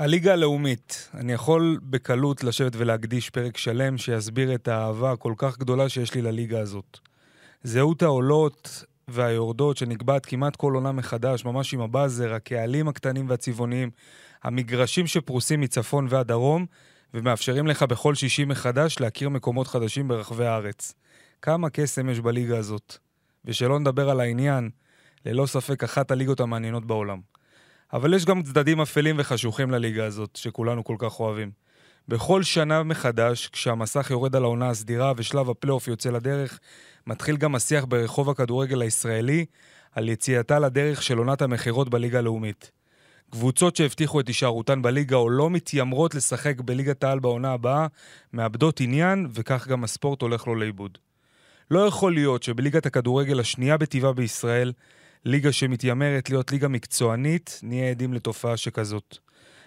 הליגה הלאומית, אני יכול בקלות לשבת ולהקדיש פרק שלם שיסביר את האהבה הכל כך גדולה שיש לי לליגה הזאת. זהות העולות והיורדות שנקבעת כמעט כל עונה מחדש, ממש עם הבאזר, הקהלים הקטנים והצבעוניים, המגרשים שפרוסים מצפון ועד דרום, ומאפשרים לך בכל שישי מחדש להכיר מקומות חדשים ברחבי הארץ. כמה קסם יש בליגה הזאת. ושלא נדבר על העניין, ללא ספק אחת הליגות המעניינות בעולם. אבל יש גם צדדים אפלים וחשוכים לליגה הזאת, שכולנו כל כך אוהבים. בכל שנה מחדש, כשהמסך יורד על העונה הסדירה ושלב הפלייאוף יוצא לדרך, מתחיל גם השיח ברחוב הכדורגל הישראלי על יציאתה לדרך של עונת המכירות בליגה הלאומית. קבוצות שהבטיחו את הישארותן בליגה או לא מתיימרות לשחק בליגת העל בעונה הבאה, מאבדות עניין, וכך גם הספורט הולך לו לאיבוד. לא יכול להיות שבליגת הכדורגל השנייה בטבעה בישראל, ליגה שמתיימרת להיות ליגה מקצוענית, נהיה עדים לתופעה שכזאת.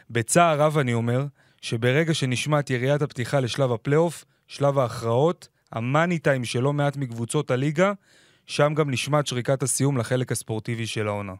בצער רב אני אומר, שברגע שנשמעת יריית הפתיחה לשלב הפלייאוף, שלב ההכרעות, המאני טיים של לא מעט מקבוצות הליגה, שם גם נשמעת שריקת הסיום לחלק הספורטיבי של העונה.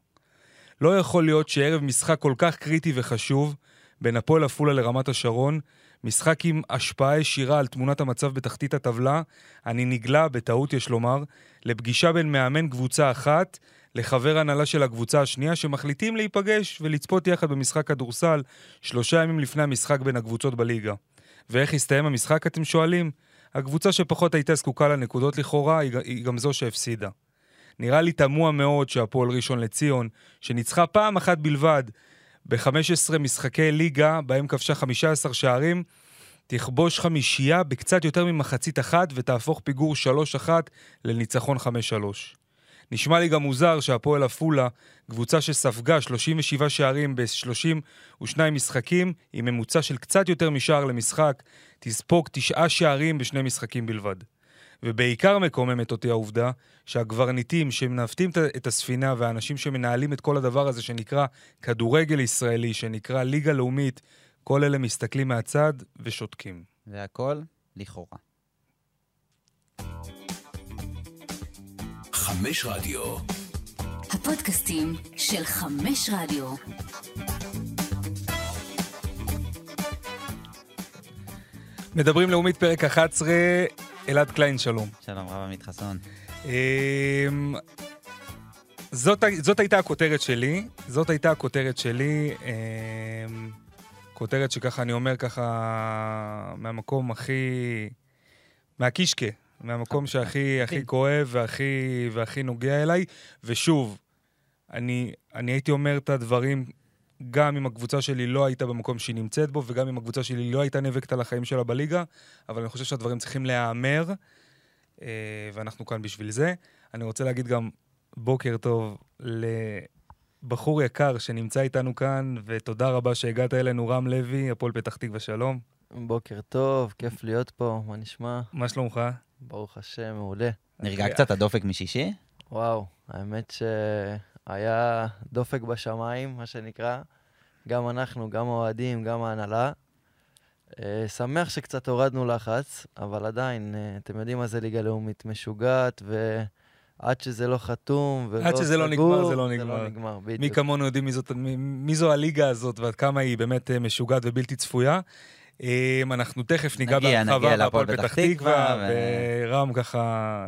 לא יכול להיות שערב משחק כל כך קריטי וחשוב, בין הפועל עפולה לרמת השרון, משחק עם השפעה ישירה על תמונת המצב בתחתית הטבלה, אני נגלה, בטעות יש לומר, לפגישה בין מאמן קבוצה אחת לחבר הנהלה של הקבוצה השנייה, שמחליטים להיפגש ולצפות יחד במשחק כדורסל שלושה ימים לפני המשחק בין הקבוצות בליגה. ואיך הסתיים המשחק, אתם שואלים? הקבוצה שפחות הייתה זקוקה לנקודות לכאורה, היא גם זו שהפסידה. נראה לי תמוה מאוד שהפועל ראשון לציון, שניצחה פעם אחת בלבד ב-15 משחקי ליגה, בהם כבשה 15 שערים, תכבוש חמישייה בקצת יותר ממחצית אחת ותהפוך פיגור 3-1 לניצחון 5-3. נשמע לי גם מוזר שהפועל עפולה, קבוצה שספגה 37 שערים ב-32 משחקים, עם ממוצע של קצת יותר משער למשחק, תספוג תשעה שערים בשני משחקים בלבד. ובעיקר מקוממת אותי העובדה שהקברניטים שמנווטים את הספינה והאנשים שמנהלים את כל הדבר הזה שנקרא כדורגל ישראלי, שנקרא ליגה לאומית, כל אלה מסתכלים מהצד ושותקים. והכל לכאורה. חמש רדיו. הפודקאסטים של חמש רדיו. מדברים לאומית פרק 11, אלעד קליין, שלום. שלום, רב עמית חסון. אמ, זאת, זאת הייתה הכותרת שלי, זאת הייתה הכותרת שלי, אמ, כותרת שככה אני אומר ככה מהמקום הכי, מהקישקה, מהמקום שהכי הכי כואב והכי, והכי נוגע אליי, ושוב, אני, אני הייתי אומר את הדברים גם אם הקבוצה שלי לא הייתה במקום שהיא נמצאת בו, וגם אם הקבוצה שלי לא הייתה נאבקת על החיים שלה בליגה, אבל אני חושב שהדברים צריכים להיאמר, אה, ואנחנו כאן בשביל זה. אני רוצה להגיד גם בוקר טוב לבחור יקר שנמצא איתנו כאן, ותודה רבה שהגעת אלינו, רם לוי, הפועל פתח תקווה, שלום. בוקר טוב, כיף להיות פה, מה נשמע? מה שלומך? ברוך השם, מעולה. נרגע קצת הדופק משישי? וואו, האמת שהיה דופק בשמיים, מה שנקרא. גם אנחנו, גם האוהדים, גם ההנהלה. אה, שמח שקצת הורדנו לחץ, אבל עדיין, אה, אתם יודעים מה זה ליגה לאומית משוגעת, ועד שזה לא חתום ולא עד שזה לא נגמר, זה לא נגמר. זה לא נגמר, בדיוק. מי כמונו יודעים מי, זאת, מי, מי זו הליגה הזאת ועד כמה היא באמת אה, משוגעת ובלתי צפויה. אנחנו תכף ניגע בהרחבה בהפועל פתח תקווה. ורם ככה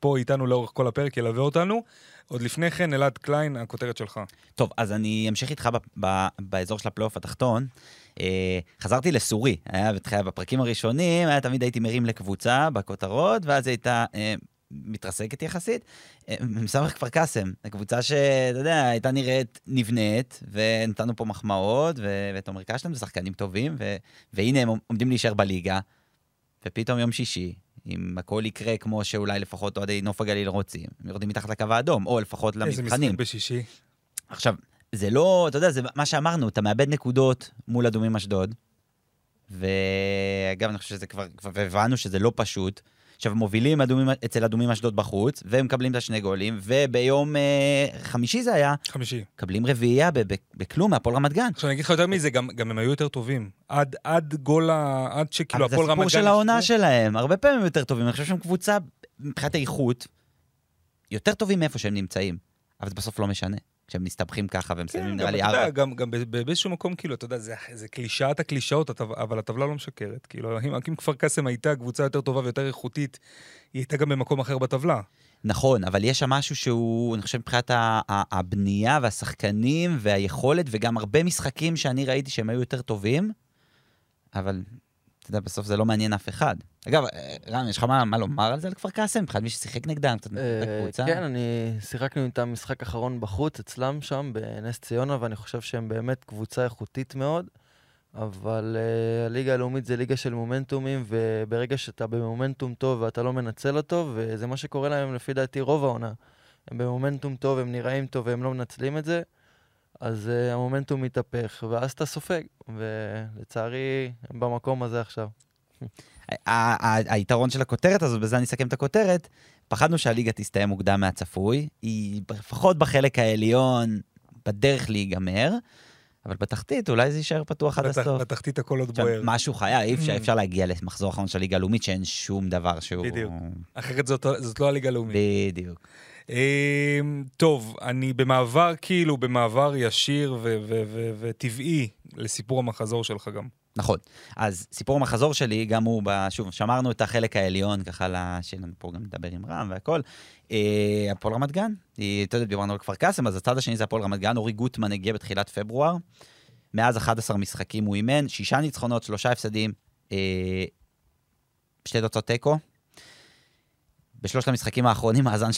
פה איתנו לאורך כל הפרק, ילווה אותנו. עוד לפני כן, אלעד קליין, הכותרת שלך. טוב, אז אני אמשיך איתך ב- ב- באזור של הפלייאוף התחתון. אה, חזרתי לסורי, היה בתחילה בפרקים הראשונים, היה תמיד הייתי מרים לקבוצה בכותרות, ואז הייתה אה, מתרסקת יחסית. אה, מ.ס. כפר קאסם, קבוצה שאתה יודע, הייתה נראית נבנית, ונתנו פה מחמאות, ו- ותומר קשלם זה שחקנים טובים, ו- והנה הם עומדים להישאר בליגה, ופתאום יום שישי, אם הכל יקרה כמו שאולי לפחות אוהדי נוף הגליל רוצים, הם יורדים מתחת לקו האדום, או לפחות למבחנים. איזה משחק בשישי. עכשיו, זה לא, אתה יודע, זה מה שאמרנו, אתה מאבד נקודות מול אדומים אשדוד, ואגב, אני חושב שזה כבר, כבר הבנו שזה לא פשוט. עכשיו, מובילים אדומים, אצל אדומים אשדוד בחוץ, והם מקבלים את השני גולים, וביום אה, חמישי זה היה, חמישי. מקבלים רביעייה בכלום מהפועל רמת גן. עכשיו אני אגיד לך יותר מזה, גם, גם הם היו יותר טובים. עד, עד גול ה... עד שכאילו זה הפועל רמת גן... הסיפור של העונה שלהם, הרבה פעמים הם יותר טובים. אני חושב שהם קבוצה, מבחינת האיכות, יותר טובים מאיפה שהם נמצאים, אבל זה בסוף לא משנה. כשהם מסתבכים ככה ומסיימים, כן, נראה גם, לי ארבע. גם, גם ב- באיזשהו מקום, כאילו, אתה יודע, זה, זה קלישאת הקלישאות, אבל הטבלה לא משקרת. כאילו, אם, אם כפר קאסם הייתה קבוצה יותר טובה ויותר איכותית, היא הייתה גם במקום אחר בטבלה. נכון, אבל יש שם משהו שהוא, אני חושב, מבחינת הבנייה והשחקנים והיכולת, וגם הרבה משחקים שאני ראיתי שהם היו יותר טובים, אבל, אתה יודע, בסוף זה לא מעניין אף אחד. אגב, אה, רן, יש לך מה, מה לומר על זה, על כפר קאסם? מבחינת מי ששיחק נגדם, קצת אה, מבחינת הקבוצה? כן, אני שיחקנו איתם משחק אחרון בחוץ, אצלם שם, בנס ציונה, ואני חושב שהם באמת קבוצה איכותית מאוד. אבל uh, הליגה הלאומית זה ליגה של מומנטומים, וברגע שאתה במומנטום טוב ואתה לא מנצל אותו, וזה מה שקורה להם לפי דעתי רוב העונה. הם במומנטום טוב, הם נראים טוב והם לא מנצלים את זה, אז uh, המומנטום מתהפך, ואז אתה סופג, ולצערי הם במקום הזה עכשיו. ה- ה- היתרון של הכותרת הזאת, בזה אני אסכם את הכותרת, פחדנו שהליגה תסתיים מוקדם מהצפוי, היא לפחות בחלק העליון בדרך להיגמר, אבל בתחתית אולי זה יישאר פתוח עד הסוף. בתחתית הכל עוד בוער. משהו חיה, אי אפשר, Mm. אפשר להגיע למחזור האחרון של הליגה הלאומית שאין שום דבר שהוא... בדיוק. אחרת זאת, זאת לא הליגה הלאומית. בדיוק. אמ, טוב, אני במעבר, כאילו, במעבר ישיר וטבעי לסיפור המחזור שלך גם. נכון. אז סיפור המחזור שלי, גם הוא, שוב, שמרנו את החלק העליון, ככה, שיהיה לנו פה גם לדבר עם רם והכל. אה, הפועל רמת גן, אתה יודע, דיברנו על כפר קאסם, אז הצד השני זה הפועל רמת גן, אורי גוטמן הגיע בתחילת פברואר. מאז 11 משחקים הוא אימן, שישה ניצחונות, שלושה הפסדים, אה, שתי תוצאות תיקו. בשלושת המשחקים האחרונים, מאזן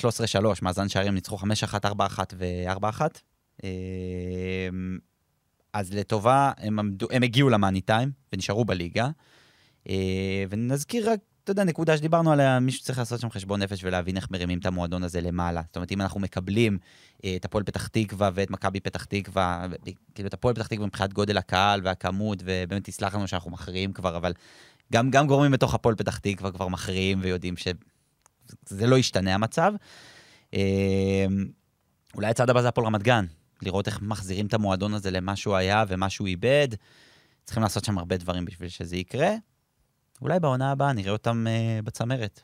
13-3, מאזן שערים ניצחו 5-1, 4-1 ו-4-1. אה, אז לטובה, הם, עמדו, הם הגיעו למאני טיים ונשארו בליגה. אה, ונזכיר רק, אתה יודע, נקודה שדיברנו עליה, מישהו צריך לעשות שם חשבון נפש ולהבין איך מרימים את המועדון הזה למעלה. זאת אומרת, אם אנחנו מקבלים אה, את הפועל פתח תקווה ואת מכבי פתח תקווה, כאילו את הפועל פתח תקווה מבחינת גודל הקהל והכמות, ובאמת תסלח לנו שאנחנו מכריעים כבר, אבל גם, גם גורמים בתוך הפועל פתח תקווה כבר מכריעים ויודעים שזה לא ישתנה המצב. אה, אולי הצעד הבא זה הפועל רמת גן, לראות איך מחזירים את המועדון הזה למה שהוא היה ומה שהוא איבד. צריכים לעשות שם הרבה דברים בשביל שזה יקרה. אולי בעונה הבאה נראה אותם uh, בצמרת.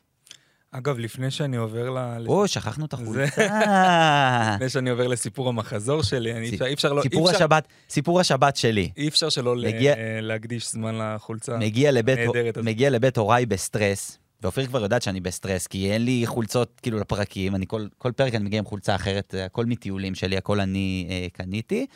אגב, לפני שאני עובר ל... או, שכחנו את זה- החולצה. לפני שאני עובר לסיפור המחזור שלי, אני, אי אפשר, אי אפשר לא... סיפור אפשר, השבת, סיפור השבת שלי. אי אפשר שלא מגיע- להקדיש זמן לחולצה. מגיע לבית, הנהדרת הזאת. מגיע לבית הוריי בסטרס, ואופיר כבר יודעת שאני בסטרס, כי אין לי חולצות כאילו לפרקים, אני כל, כל פרק אני מגיע עם חולצה אחרת, אה, הכל מטיולים שלי, הכל אני אה, קניתי,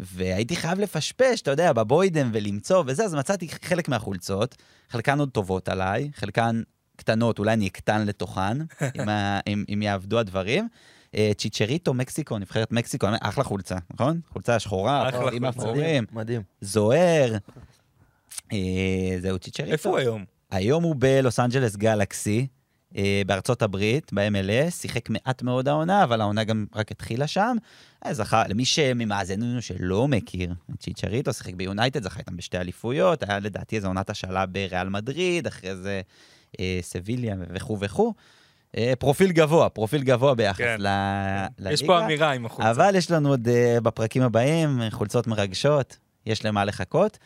והייתי חייב לפשפש, אתה יודע, בבוידם ולמצוא וזה, אז מצאתי חלק מהחולצות, חלקן עוד טובות עליי, חלקן קטנות, אולי אני אקטן לתוכן, אם, ה, אם, אם יעבדו הדברים. אה, צ'יצ'ריטו, מקסיקו, נבחרת מקסיקו, אחלה חולצה, נכון? חולצה שחורה, אחלה עם חולצה. אפורים, מדהים. זוהר. אה, זהו צ'יצ'ריטו. איפה הוא היום? היום הוא בלוס אנג'לס גלקסי, אה, בארצות הברית, ב-MLS, שיחק מעט מאוד העונה, אבל העונה גם רק התחילה שם. אה, זכה, למי שממאזיננו שלא מכיר, צ'יצ'ריטו, שיחק ביונייטד, זכה איתם בשתי אליפויות, היה לדעתי איזו עונת השאלה בריאל מדריד, אחרי זה אה, סביליה וכו' וכו'. אה, פרופיל גבוה, פרופיל גבוה ביחס כן. ל... לליגה. יש פה אמירה עם החולצה. אבל יש לנו עוד אה, בפרקים הבאים חולצות מרגשות, יש למה לחכות.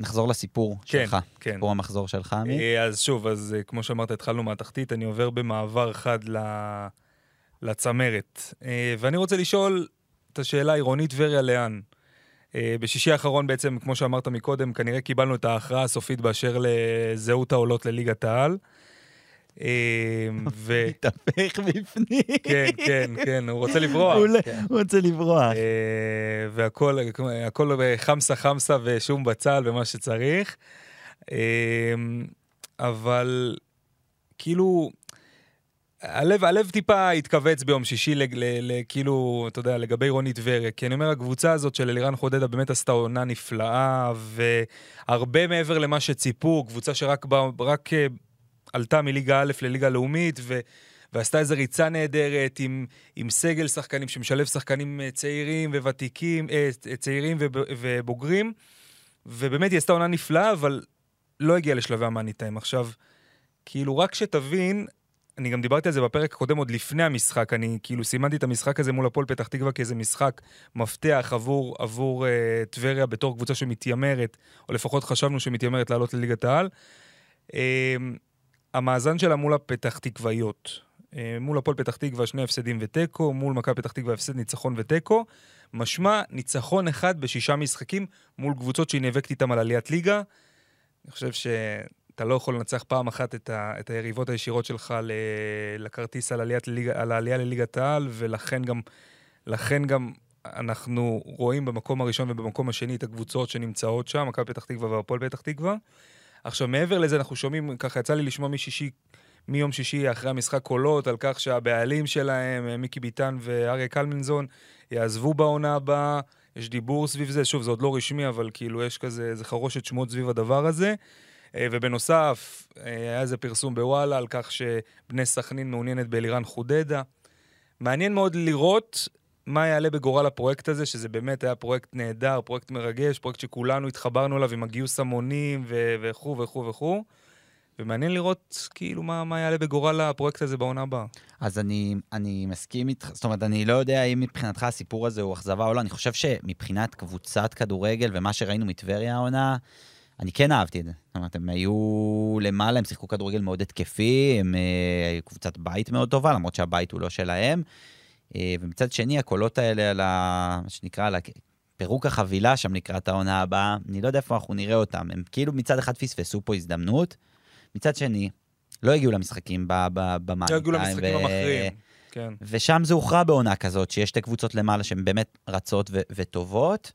נחזור לסיפור כן, שלך, כן. סיפור המחזור שלך, עמי. אה, אז שוב, אז אה, כמו שאמרת, התחלנו מהתחתית, אני עובר במעבר חד ל- לצמרת. אה, ואני רוצה לשאול את השאלה העירונית טבריה לאן? בשישי האחרון בעצם, כמו שאמרת מקודם, כנראה קיבלנו את ההכרעה הסופית באשר לזהות העולות לליגת העל. ו... מתהפך בפנים. כן, כן, כן, הוא רוצה לברוח. הוא כן. הוא רוצה לברוח. אה, והכל הכל חמסה חמסה ושום בצל ומה שצריך. אה, אבל כאילו, הלב, הלב טיפה התכווץ ביום שישי, לג- ל- ל- כאילו, אתה יודע, לגבי רוני טבריה. כי אני אומר, הקבוצה הזאת של אלירן חודדה באמת עשתה עונה נפלאה, והרבה מעבר למה שציפו, קבוצה שרק ב, רק, אה, עלתה מליגה א' לליגה לאומית, ו... ועשתה איזו ריצה נהדרת עם, עם סגל שחקנים שמשלב שחקנים אה, צעירים וותיקים, אה, צעירים וב, ובוגרים, ובאמת היא עשתה עונה נפלאה, אבל לא הגיעה לשלבי המאני טיים. עכשיו, כאילו, רק שתבין, אני גם דיברתי על זה בפרק הקודם עוד לפני המשחק, אני כאילו סימנתי את המשחק הזה מול הפועל פתח תקווה כאיזה משחק מפתח עבור, עבור uh, טבריה בתור קבוצה שמתיימרת, או לפחות חשבנו שמתיימרת לעלות לליגת העל. Uh, המאזן שלה מול הפתח תקוויות, אה, מול הפועל פתח תקווה שני הפסדים ותיקו, מול מכבי פתח תקווה הפסד ניצחון ותיקו. משמע, ניצחון אחד בשישה משחקים מול קבוצות שהיא נאבקת איתם על עליית ליגה. אני חושב שאתה לא יכול לנצח פעם אחת את, ה, את היריבות הישירות שלך ל, לכרטיס על, עליית ליגה, על העלייה לליגת העל, ולכן גם, גם אנחנו רואים במקום הראשון ובמקום השני את הקבוצות שנמצאות שם, מכבי פתח תקווה והפועל פתח תקווה. עכשיו, מעבר לזה, אנחנו שומעים, ככה יצא לי לשמוע משישי, מיום שישי אחרי המשחק קולות על כך שהבעלים שלהם, מיקי ביטן ואריה קלמנזון, יעזבו בעונה הבאה. יש דיבור סביב זה, שוב, זה עוד לא רשמי, אבל כאילו יש כזה, איזה חרושת שמות סביב הדבר הזה. אה, ובנוסף, אה, היה איזה פרסום בוואלה על כך שבני סכנין מעוניינת באלירן חודדה. מעניין מאוד לראות מה יעלה בגורל הפרויקט הזה, שזה באמת היה פרויקט נהדר, פרויקט מרגש, פרויקט שכולנו התחברנו אליו עם הגיוס המונים וכו' וכו' וכו'. ומעניין לראות כאילו מה, מה יעלה בגורל הפרויקט הזה בעונה הבאה. אז אני, אני מסכים איתך, זאת אומרת, אני לא יודע אם מבחינתך הסיפור הזה הוא אכזבה או לא, אני חושב שמבחינת קבוצת כדורגל ומה שראינו מטבריה העונה, אני כן אהבתי את זה. זאת אומרת, הם היו למעלה, הם שיחקו כדורגל מאוד התקפי, הם אה, היו קבוצת בית מאוד טובה, למרות שהבית הוא לא שלהם. אה, ומצד שני, הקולות האלה על ה... מה שנקרא, על פירוק החבילה שם לקראת העונה הבאה, אני לא יודע איפה אנחנו נראה אותם. הם כאילו מצד אחד פספסו פה הזדמנות, מצד שני, לא הגיעו למשחקים במאני לא הגיעו למשחקים המכריעים, כן. ושם זה הוכרע בעונה כזאת, שיש שתי קבוצות למעלה שהן באמת רצות ו- וטובות.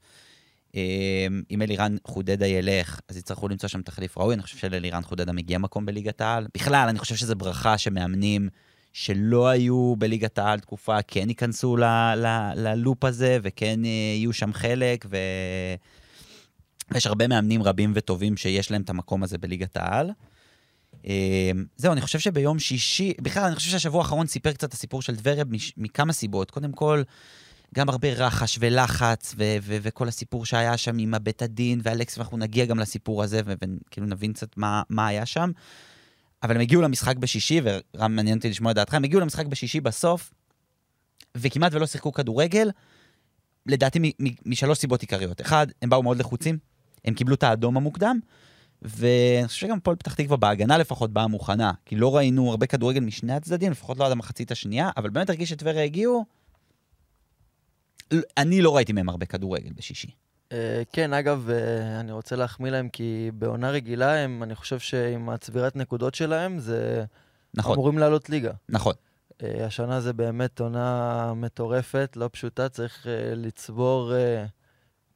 אה, אם אלירן חודדה ילך, אז יצטרכו למצוא שם תחליף ראוי. אני חושב שלאלירן חודדה מגיע מקום בליגת העל. בכלל, אני חושב שזו ברכה שמאמנים שלא היו בליגת העל תקופה, כן ייכנסו ל- ל- ללופ הזה, וכן אה, יהיו שם חלק, ו... יש הרבה מאמנים רבים וטובים שיש להם את המקום הזה בליגת העל. אמ, זהו, אני חושב שביום שישי, בכלל, אני חושב שהשבוע האחרון סיפר קצת את הסיפור של טבריה מכמה סיבות. קודם כל, גם הרבה רחש ולחץ, ו- ו- וכל הסיפור שהיה שם עם הבית הדין ואלכס, ואנחנו נגיע גם לסיפור הזה, וכאילו נבין קצת מה, מה היה שם. אבל הם הגיעו למשחק בשישי, ורם, מעניין אותי לשמוע את דעתך, הם הגיעו למשחק בשישי בסוף, וכמעט ולא שיחקו כדורגל, לדעתי משלוש סיבות עיקריות. אחד, הם באו מאוד לחוצים, הם קיבלו את האדום המוקדם, ואני חושב שגם הפועל פתח תקווה בהגנה לפחות באה מוכנה, כי לא ראינו הרבה כדורגל משני הצדדים, לפחות לא עד המחצית השנייה, אבל באמת הרגיש שטבריה הגיעו, אני לא ראיתי מהם הרבה כדורגל בשישי. אה, כן, אגב, אה, אני רוצה להחמיא להם, כי בעונה רגילה הם, אני חושב שעם הצבירת נקודות שלהם, זה... נכון. אמורים לעלות ליגה. נכון. אה, השנה זה באמת עונה מטורפת, לא פשוטה, צריך לצבור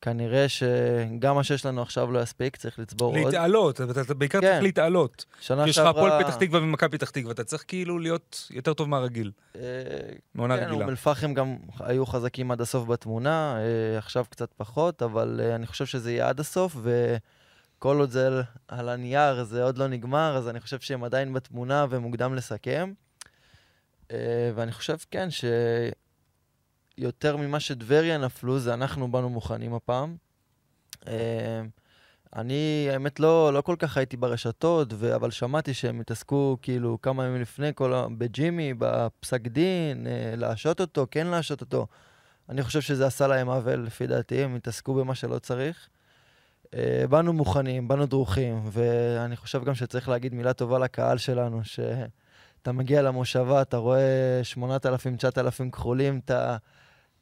כנראה שגם מה שיש לנו עכשיו לא יספיק, צריך לצבור עוד. להתעלות, אתה בעיקר כן. צריך להתעלות. שנה שעברה... יש לך הפועל פתח תקווה ומכבי פתח תקווה, אתה צריך כאילו להיות יותר טוב מהרגיל. אה, מעונה כן, רגילה. אום אל-פחם גם היו חזקים עד הסוף בתמונה, אה, עכשיו קצת פחות, אבל אה, אני חושב שזה יהיה עד הסוף, וכל עוד זה על הנייר, זה עוד לא נגמר, אז אני חושב שהם עדיין בתמונה ומוקדם לסכם. ואני חושב, כן, ש... יותר ממה שטבריה נפלו, זה אנחנו באנו מוכנים הפעם. אה, אני, האמת, לא, לא כל כך הייתי ברשתות, ו... אבל שמעתי שהם התעסקו כאילו כמה ימים לפני, כל ה... בג'ימי, בפסק דין, אה, להשעות אותו, כן להשעות אותו. אני חושב שזה עשה להם עוול, לפי דעתי, הם התעסקו במה שלא צריך. אה, באנו מוכנים, באנו דרוכים, ואני חושב גם שצריך להגיד מילה טובה לקהל שלנו, שאתה מגיע למושבה, אתה רואה 8,000, 9,000 כחולים, אתה...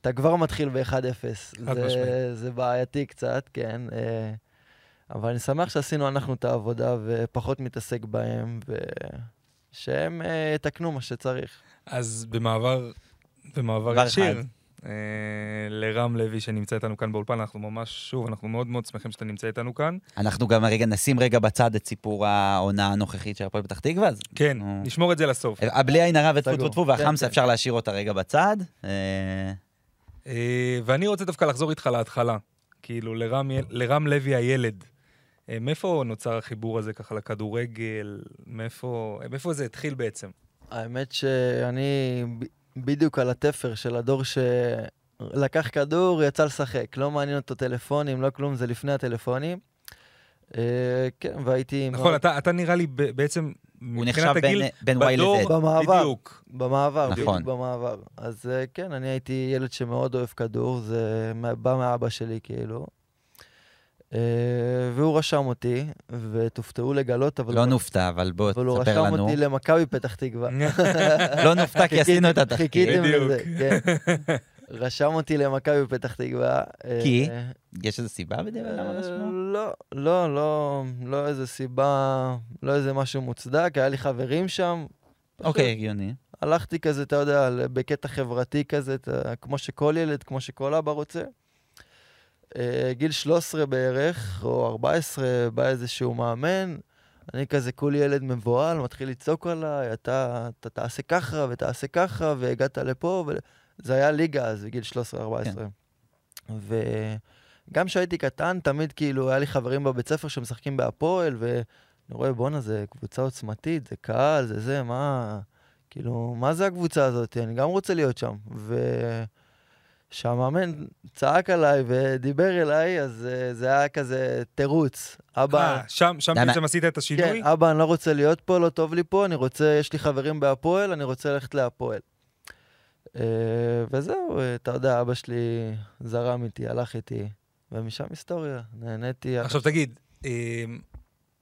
אתה כבר מתחיל ב-1-0. זה, זה בעייתי קצת, כן. אה, אבל אני שמח שעשינו אנחנו את העבודה ופחות מתעסק בהם, ושהם אה, יתקנו מה שצריך. אז במעבר, במעבר ישיר, אה, לרם לוי שנמצא איתנו כאן באולפן, אנחנו ממש, שוב, אנחנו מאוד מאוד שמחים שאתה נמצא איתנו כאן. אנחנו גם רגע נשים רגע בצד את סיפור העונה הנוכחית של הפועל פתח תקווה. כן, נשמור את זה לסוף. בלי עין הרע וטפו טפו טפו, והחמסה אפשר להשאיר אותה רגע בצד. אה, ואני רוצה דווקא לחזור איתך להתחלה. כאילו, לרם, לרם לוי הילד. אה, מאיפה נוצר החיבור הזה ככה לכדורגל? מאיפה, מאיפה זה התחיל בעצם? האמת שאני בדיוק על התפר של הדור שלקח כדור, יצא לשחק. לא מעניין אותו טלפונים, לא כלום, זה לפני הטלפונים. אה, כן, והייתי... נכון, מאוד... אתה, אתה נראה לי בעצם הוא נחשב בין, בין Y לZ. במעבר, בדיוק. במעבר, נכון. בדיוק במעבר. אז אה, כן, אני הייתי ילד שמאוד אוהב כדור, זה בא מאבא שלי כאילו. אה, והוא רשם אותי, ותופתעו לגלות, אבל... לא נופתע, אבל בוא, אבל הוא תספר רשם לנו. אותי למכבי פתח תקווה. לא נופתע כי עשינו את התחקיר. חיכיתם. לזה, כן. רשם אותי למכבי פתח תקווה. כי? אה, יש איזו סיבה בדיוק למה רשמו? לא, לא, לא, לא איזה סיבה, לא איזה משהו מוצדק, היה לי חברים שם. אוקיי, הגיוני. הלכתי כזה, אתה יודע, בקטע חברתי כזה, כמו שכל ילד, כמו שכל אבא רוצה. אה, גיל 13 בערך, או 14, בא איזשהו מאמן, אני כזה כולי ילד מבוהל, מתחיל לצעוק עליי, אתה, אתה תעשה ככה ותעשה ככה, והגעת לפה, ו... זה היה ליגה אז, בגיל 13-14. וגם כשהייתי קטן, תמיד כאילו, היה לי חברים בבית ספר שמשחקים בהפועל, ואני רואה, בואנה, זה קבוצה עוצמתית, זה קהל, זה זה, מה... כאילו, מה זה הקבוצה הזאת? אני גם רוצה להיות שם. וכשהמאמן צעק עליי ודיבר אליי, אז uh, זה היה כזה תירוץ. אבא, אה, שם שם בעצם עשית את השינוי? כן, אבא, אני לא רוצה להיות פה, לא טוב לי פה, אני רוצה, יש לי חברים בהפועל, אני רוצה ללכת להפועל. Uh, וזהו, אה, אתה יודע, אבא שלי זרם איתי, הלך איתי, ומשם היסטוריה, נהניתי. עכשיו תגיד, אה,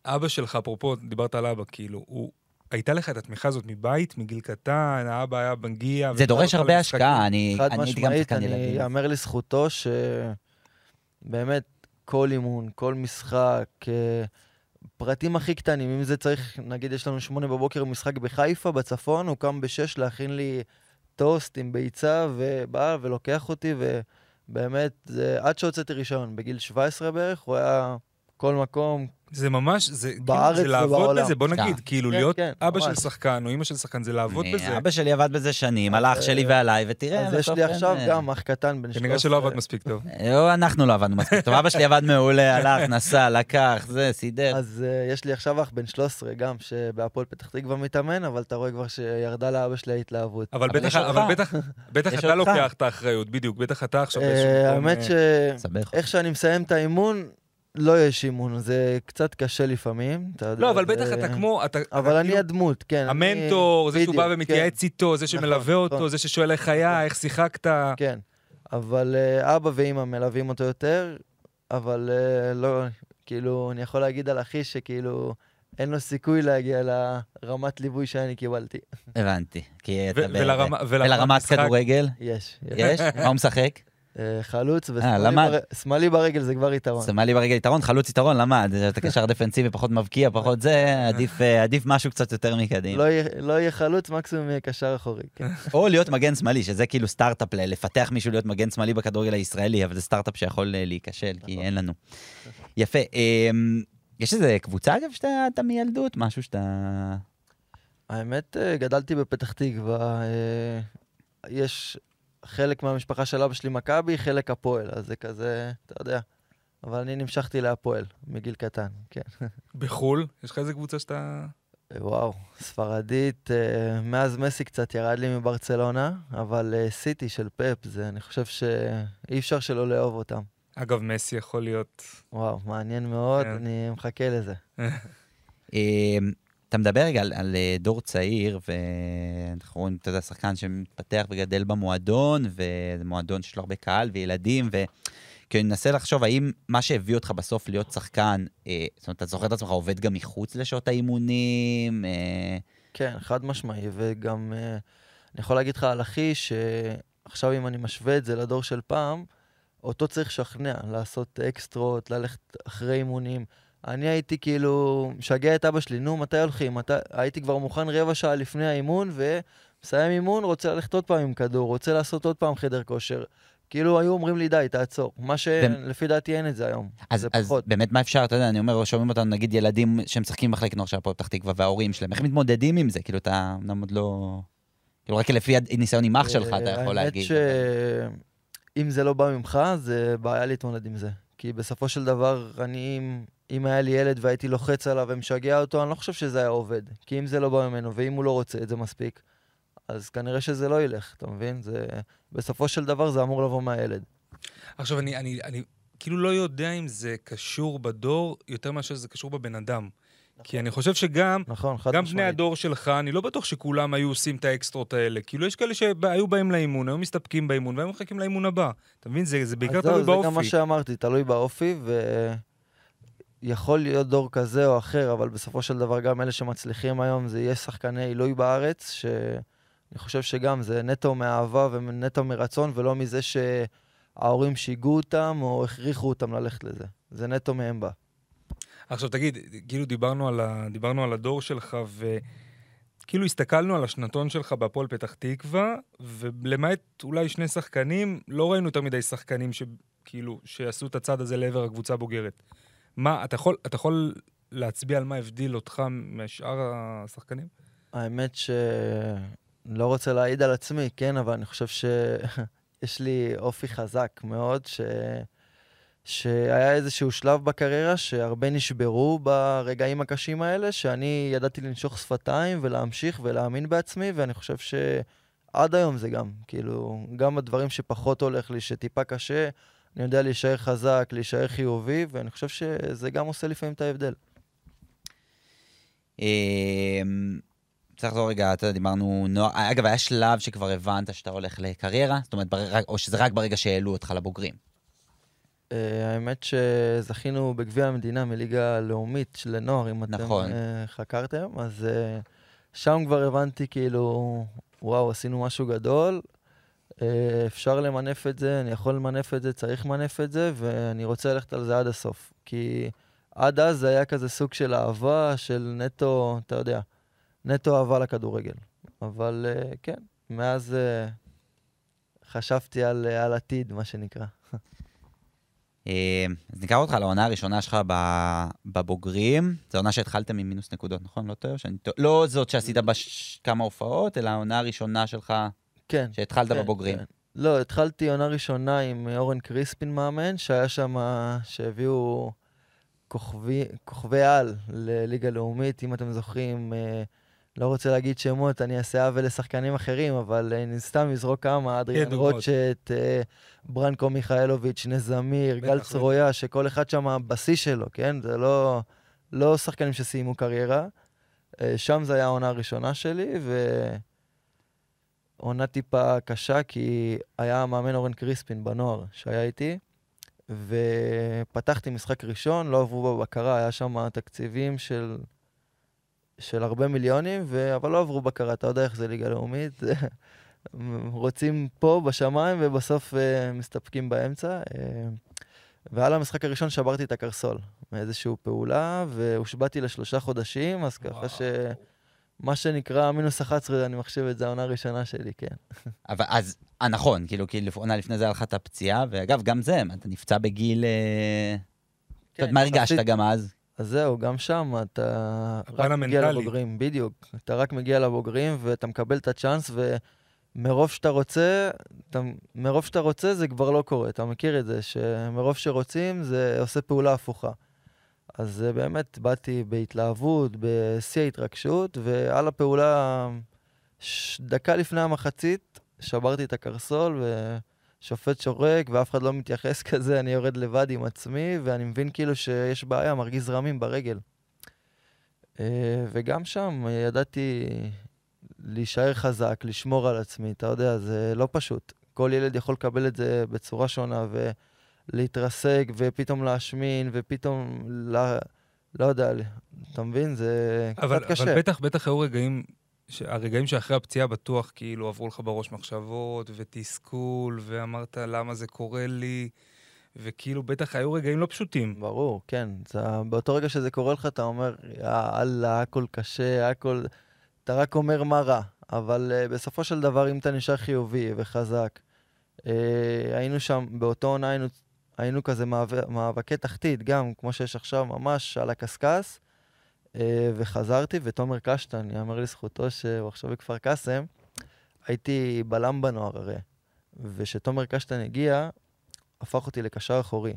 אבא שלך, אפרופו, דיברת על אבא, כאילו, הוא... הייתה לך את התמיכה הזאת מבית, מגיל קטן, האבא היה מגיע... זה דורש הרבה. השקעה, אני חד אני הייתי גם משמעית, שחקן אני ילדים. יאמר לזכותו שבאמת כל אימון, כל משחק, אה, פרטים הכי קטנים, אם זה צריך, נגיד יש לנו שמונה בבוקר משחק בחיפה, בצפון, הוא קם בשש להכין לי טוסט עם ביצה, ובא ולוקח אותי, ובאמת, זה עד שהוצאתי רישיון, בגיל 17 בערך, הוא היה כל מקום, זה ממש, זה כאילו, בארץ זה לעבוד ובעולם. בזה, בוא כן. נגיד, כאילו כן, להיות כן, אבא של ממש. שחקן או אימא של שחקן, זה לעבוד אני- בזה. אבא שלי עבד בזה שנים, על אח שלי אה, ועליי, ותראה, אז יש לי אין, עכשיו אה, גם אח קטן בן 13. כנראה שלא עבד מספיק טוב. לא, אנחנו לא עבדנו מספיק טוב, אבא שלי עבד מעולה, הלך, נסע, לקח, זה, סידר. אז uh, יש לי עכשיו אח בן 13 גם, שבהפועל פתח תקווה מתאמן, אבל אתה רואה כבר שירדה לאבא שלי ההתלהבות. אבל אבל בטח, אתה. לוקח את האחריות, בדיוק, בטח אתה עכשיו אה, האמת אה. שאיך שאני מסיים את האימון, לא יש אימון, זה קצת קשה לפעמים, אתה יודע. לא, אבל זה- בטח אתה כמו, אתה, אבל אתה אני כאילו הדמות, כן. אני- המנטור, זה שהוא בא ומתייעץ איתו, זה שמלווה נכון, אותו, נכון. זה ששואל איך היה, איך שיחקת. כן, כן. אבל אה, אבא ואימא מלווים אותו יותר, אבל אה, לא, כאילו, אני יכול להגיד על אחי שכאילו, אין לו סיכוי להגיע לרמת ליווי שאני קיבלתי. הבנתי. כי אתה ו- ולרמה- ולרמת? כדורגל? יש. יש? מה הוא משחק? אה, חלוץ אה. ושמאלי ברגל זה כבר יתרון. שמאלי ברגל יתרון, חלוץ יתרון, למד. אתה קשר דפנסיבי, פחות מבקיע, פחות זה, עדיף, אה, עדיף משהו קצת יותר מקדימה. לא יהיה- לא יהיה חלוץ, מקסימום יהיה קשר אחורי. כן. או להיות מגן שמאלי, שזה כאילו סטארט-אפ, לפתח מישהו להיות מגן שמאלי בכדורגל הישראלי, אבל זה סטארט-אפ שיכול להיכשל, כי נכון. אין לנו. יפה. אמ, יש איזה קבוצה, אגב, שאתה אתה מילדות? משהו שאתה... האמת, גדלתי בפתח תקווה. יש חלק מהמשפחה של אבא שלי מכבי, חלק הפועל, אז זה כזה, אתה יודע. אבל אני נמשכתי להפועל מגיל קטן, כן. בחו"ל, יש לך איזה קבוצה שאתה... אה, וואו, ספרדית, אה, מאז מסי קצת ירד לי מברצלונה, אבל אה, סיטי של פפ, זה, אני חושב שאי אפשר שלא לאהוב אותם. אגב, מסי יכול להיות... וואו, מעניין מאוד, כן. אני מחכה לזה. אתה מדבר רגע על, על אה, דור צעיר, ואנחנו רואים, אתה יודע, שחקן שמתפתח וגדל במועדון, וזה מועדון שיש לו הרבה קהל וילדים, ו... כי אני מנסה לחשוב, האם מה שהביא אותך בסוף להיות שחקן, אה, זאת אומרת, אתה זוכר את עצמך עובד גם מחוץ לשעות האימונים? אה, כן, חד משמעי, וגם אה, אני יכול להגיד לך על אחי, שעכשיו אם אני משווה את זה לדור של פעם, אותו צריך לשכנע, לעשות אקסטרות, ללכת אחרי אימונים. אני הייתי כאילו משגע את אבא שלי, נו, מתי הולכים? מתי... הייתי כבר מוכן רבע שעה לפני האימון, ומסיים אימון, רוצה ללכת עוד פעם עם כדור, רוצה לעשות עוד פעם חדר כושר. כאילו היו אומרים לי, די, תעצור. מה שלפי דעתי אין את זה היום. אז, זה אז פחות. באמת, מה אפשר, אתה יודע, אני אומר, שומעים אותנו, נגיד, ילדים שמשחקים במחלקת נוער של הפועל פתח תקווה, וההורים שלהם, איך מתמודדים עם זה? כאילו, אתה אמנם עוד לא... כאילו, רק לפי הניסיון עם אח שלך, אתה יכול להגיד. אה, האמת שאם זה לא בא ממך, זה בעיה להתמודד עם זה. כי בסופו של דבר, אני, אם- היה לי ילד והייתי לוחץ עליו ומשגע אותו, אני לא חושב שזה היה עובד. כי אם זה לא בא ממנו, ואם הוא לא רוצה את זה מספיק, אז כנראה שזה לא ילך, אתה מבין? זה... בסופו של דבר זה אמור לבוא מהילד. עכשיו, אני, אני, אני כאילו לא יודע אם זה קשור בדור יותר מאשר זה קשור בבן אדם. כי אני חושב שגם, נכון, חד גם. בני הדור שלך, אני לא בטוח שכולם היו עושים את האקסטרות האלה. כאילו, יש כאלה שהיו באים לאימון, היו מסתפקים באימון, והיו מחכים לאימון הבא. אתה מבין? זה, זה בעיקר אז זהו, תלוי זה גם מה באופי. שאמרתי, תלוי באופי, יכול להיות דור כזה או אחר, אבל בסופו של דבר גם אלה שמצליחים היום, זה יהיה שחקני עילוי בארץ, שאני חושב שגם זה נטו מאהבה ונטו מרצון, ולא מזה שההורים שיגעו אותם או הכריחו אותם ללכת לזה. זה נטו מהם בא. עכשיו תגיד, כאילו דיברנו על, ה... דיברנו על הדור שלך, וכאילו הסתכלנו על השנתון שלך בהפועל פתח תקווה, ולמעט אולי שני שחקנים, לא ראינו יותר מדי שחקנים שכאילו, שעשו את הצעד הזה לעבר הקבוצה הבוגרת. מה, אתה יכול, אתה יכול להצביע על מה הבדיל אותך משאר השחקנים? האמת שלא רוצה להעיד על עצמי, כן, אבל אני חושב שיש לי אופי חזק מאוד, ש... שהיה איזשהו שלב בקריירה שהרבה נשברו ברגעים הקשים האלה, שאני ידעתי לנשוך שפתיים ולהמשיך ולהאמין בעצמי, ואני חושב שעד היום זה גם, כאילו, גם הדברים שפחות הולך לי, שטיפה קשה, אני יודע להישאר חזק, להישאר חיובי, ואני חושב שזה גם עושה לפעמים את ההבדל. אמ, צריך לחזור רגע, אתה יודע, דיברנו, נוער, אגב, היה שלב שכבר הבנת שאתה הולך לקריירה? זאת אומרת, או שזה רק ברגע שהעלו אותך לבוגרים? אה, האמת שזכינו בגביע המדינה מליגה לאומית של נוער, אם אתם נכון. אה, חקרתם, אז אה, שם כבר הבנתי כאילו, וואו, עשינו משהו גדול, אפשר למנף את זה, אני יכול למנף את זה, צריך למנף את זה, ואני רוצה ללכת על זה עד הסוף. כי עד אז זה היה כזה סוג של אהבה, של נטו, אתה יודע, נטו אהבה לכדורגל. אבל כן, מאז חשבתי על, על עתיד, מה שנקרא. אה, אז נקרא אותך לעונה הראשונה שלך בבוגרים. זו עונה שהתחלתם עם מינוס נקודות, נכון? לא טועה? שאני... לא זאת שעשית בה כמה הופעות, אלא העונה הראשונה שלך כן, שהתחלת כן, בבוגרים. כן. לא, התחלתי עונה ראשונה עם אורן קריספין מאמן, שהיה שם, שהביאו כוכבי, כוכבי על לליגה לאומית, אם אתם זוכרים. אה, לא רוצה להגיד שמות, אני אעשה עוול לשחקנים אחרים, אבל אני אה, סתם אזרוק כמה, אדריאן רוטשט, אה, ברנקו מיכאלוביץ', נזמיר, גל צרויה, שכל אחד שם בשיא שלו, כן? זה לא, לא שחקנים שסיימו קריירה. אה, שם זו הייתה העונה הראשונה שלי, ועונה טיפה קשה, כי היה מאמן אורן קריספין בנוער שהיה איתי, ופתחתי משחק ראשון, לא עברו בו בקרה, היה שם תקציבים של של הרבה מיליונים, ו... אבל לא עברו בקרה, אתה יודע איך זה ליגה לאומית. רוצים פה בשמיים ובסוף uh, מסתפקים באמצע. Uh, ועל המשחק הראשון שברתי את הקרסול מאיזושהי פעולה, והושבעתי לשלושה חודשים, אז וואו. ככה ש... מה שנקרא מינוס 11, אני מחשיב את זה העונה הראשונה שלי, כן. אבל אז, אה, נכון, כאילו, כי עונה לפני זה היה לך את הפציעה, ואגב, גם זה, אתה נפצע בגיל... כן, מה הרגשת גם אז? אז זהו, גם שם אתה רק מגיע לבוגרים, בדיוק. אתה רק מגיע לבוגרים ואתה מקבל את הצ'אנס, ומרוב שאתה רוצה, אתה, מרוב שאתה רוצה זה כבר לא קורה, אתה מכיר את זה, שמרוב שרוצים זה עושה פעולה הפוכה. אז באמת באתי בהתלהבות, בשיא ההתרגשות, ועל הפעולה, דקה לפני המחצית, שברתי את הקרסול, ו... שופט שורק ואף אחד לא מתייחס כזה, אני יורד לבד עם עצמי, ואני מבין כאילו שיש בעיה, מרגיש זרמים ברגל. אה, וגם שם ידעתי להישאר חזק, לשמור על עצמי, אתה יודע, זה לא פשוט. כל ילד יכול לקבל את זה בצורה שונה, ולהתרסק, ופתאום להשמין, ופתאום, לא, לא יודע, אתה מבין? זה אבל, קצת קשה. אבל בטח, בטח היו רגעים הרגעים שאחרי הפציעה בטוח כאילו עברו לך בראש מחשבות ותסכול, ואמרת למה זה קורה לי, וכאילו בטח היו רגעים לא פשוטים. ברור, כן. זה, באותו רגע שזה קורה לך, אתה אומר, יאללה, הכל קשה, הכל... אתה רק אומר מה רע. אבל uh, בסופו של דבר, אם אתה נשאר חיובי וחזק, uh, היינו שם, באותו עונה היינו, היינו כזה מאבקי תחתית, גם כמו שיש עכשיו, ממש על הקשקש. אה, וחזרתי, ותומר קשטן, יאמר לזכותו שהוא עכשיו בכפר קאסם, הייתי בלם בנוער הרי, וכשתומר קשטן הגיע, הפך אותי לקשר אחורי.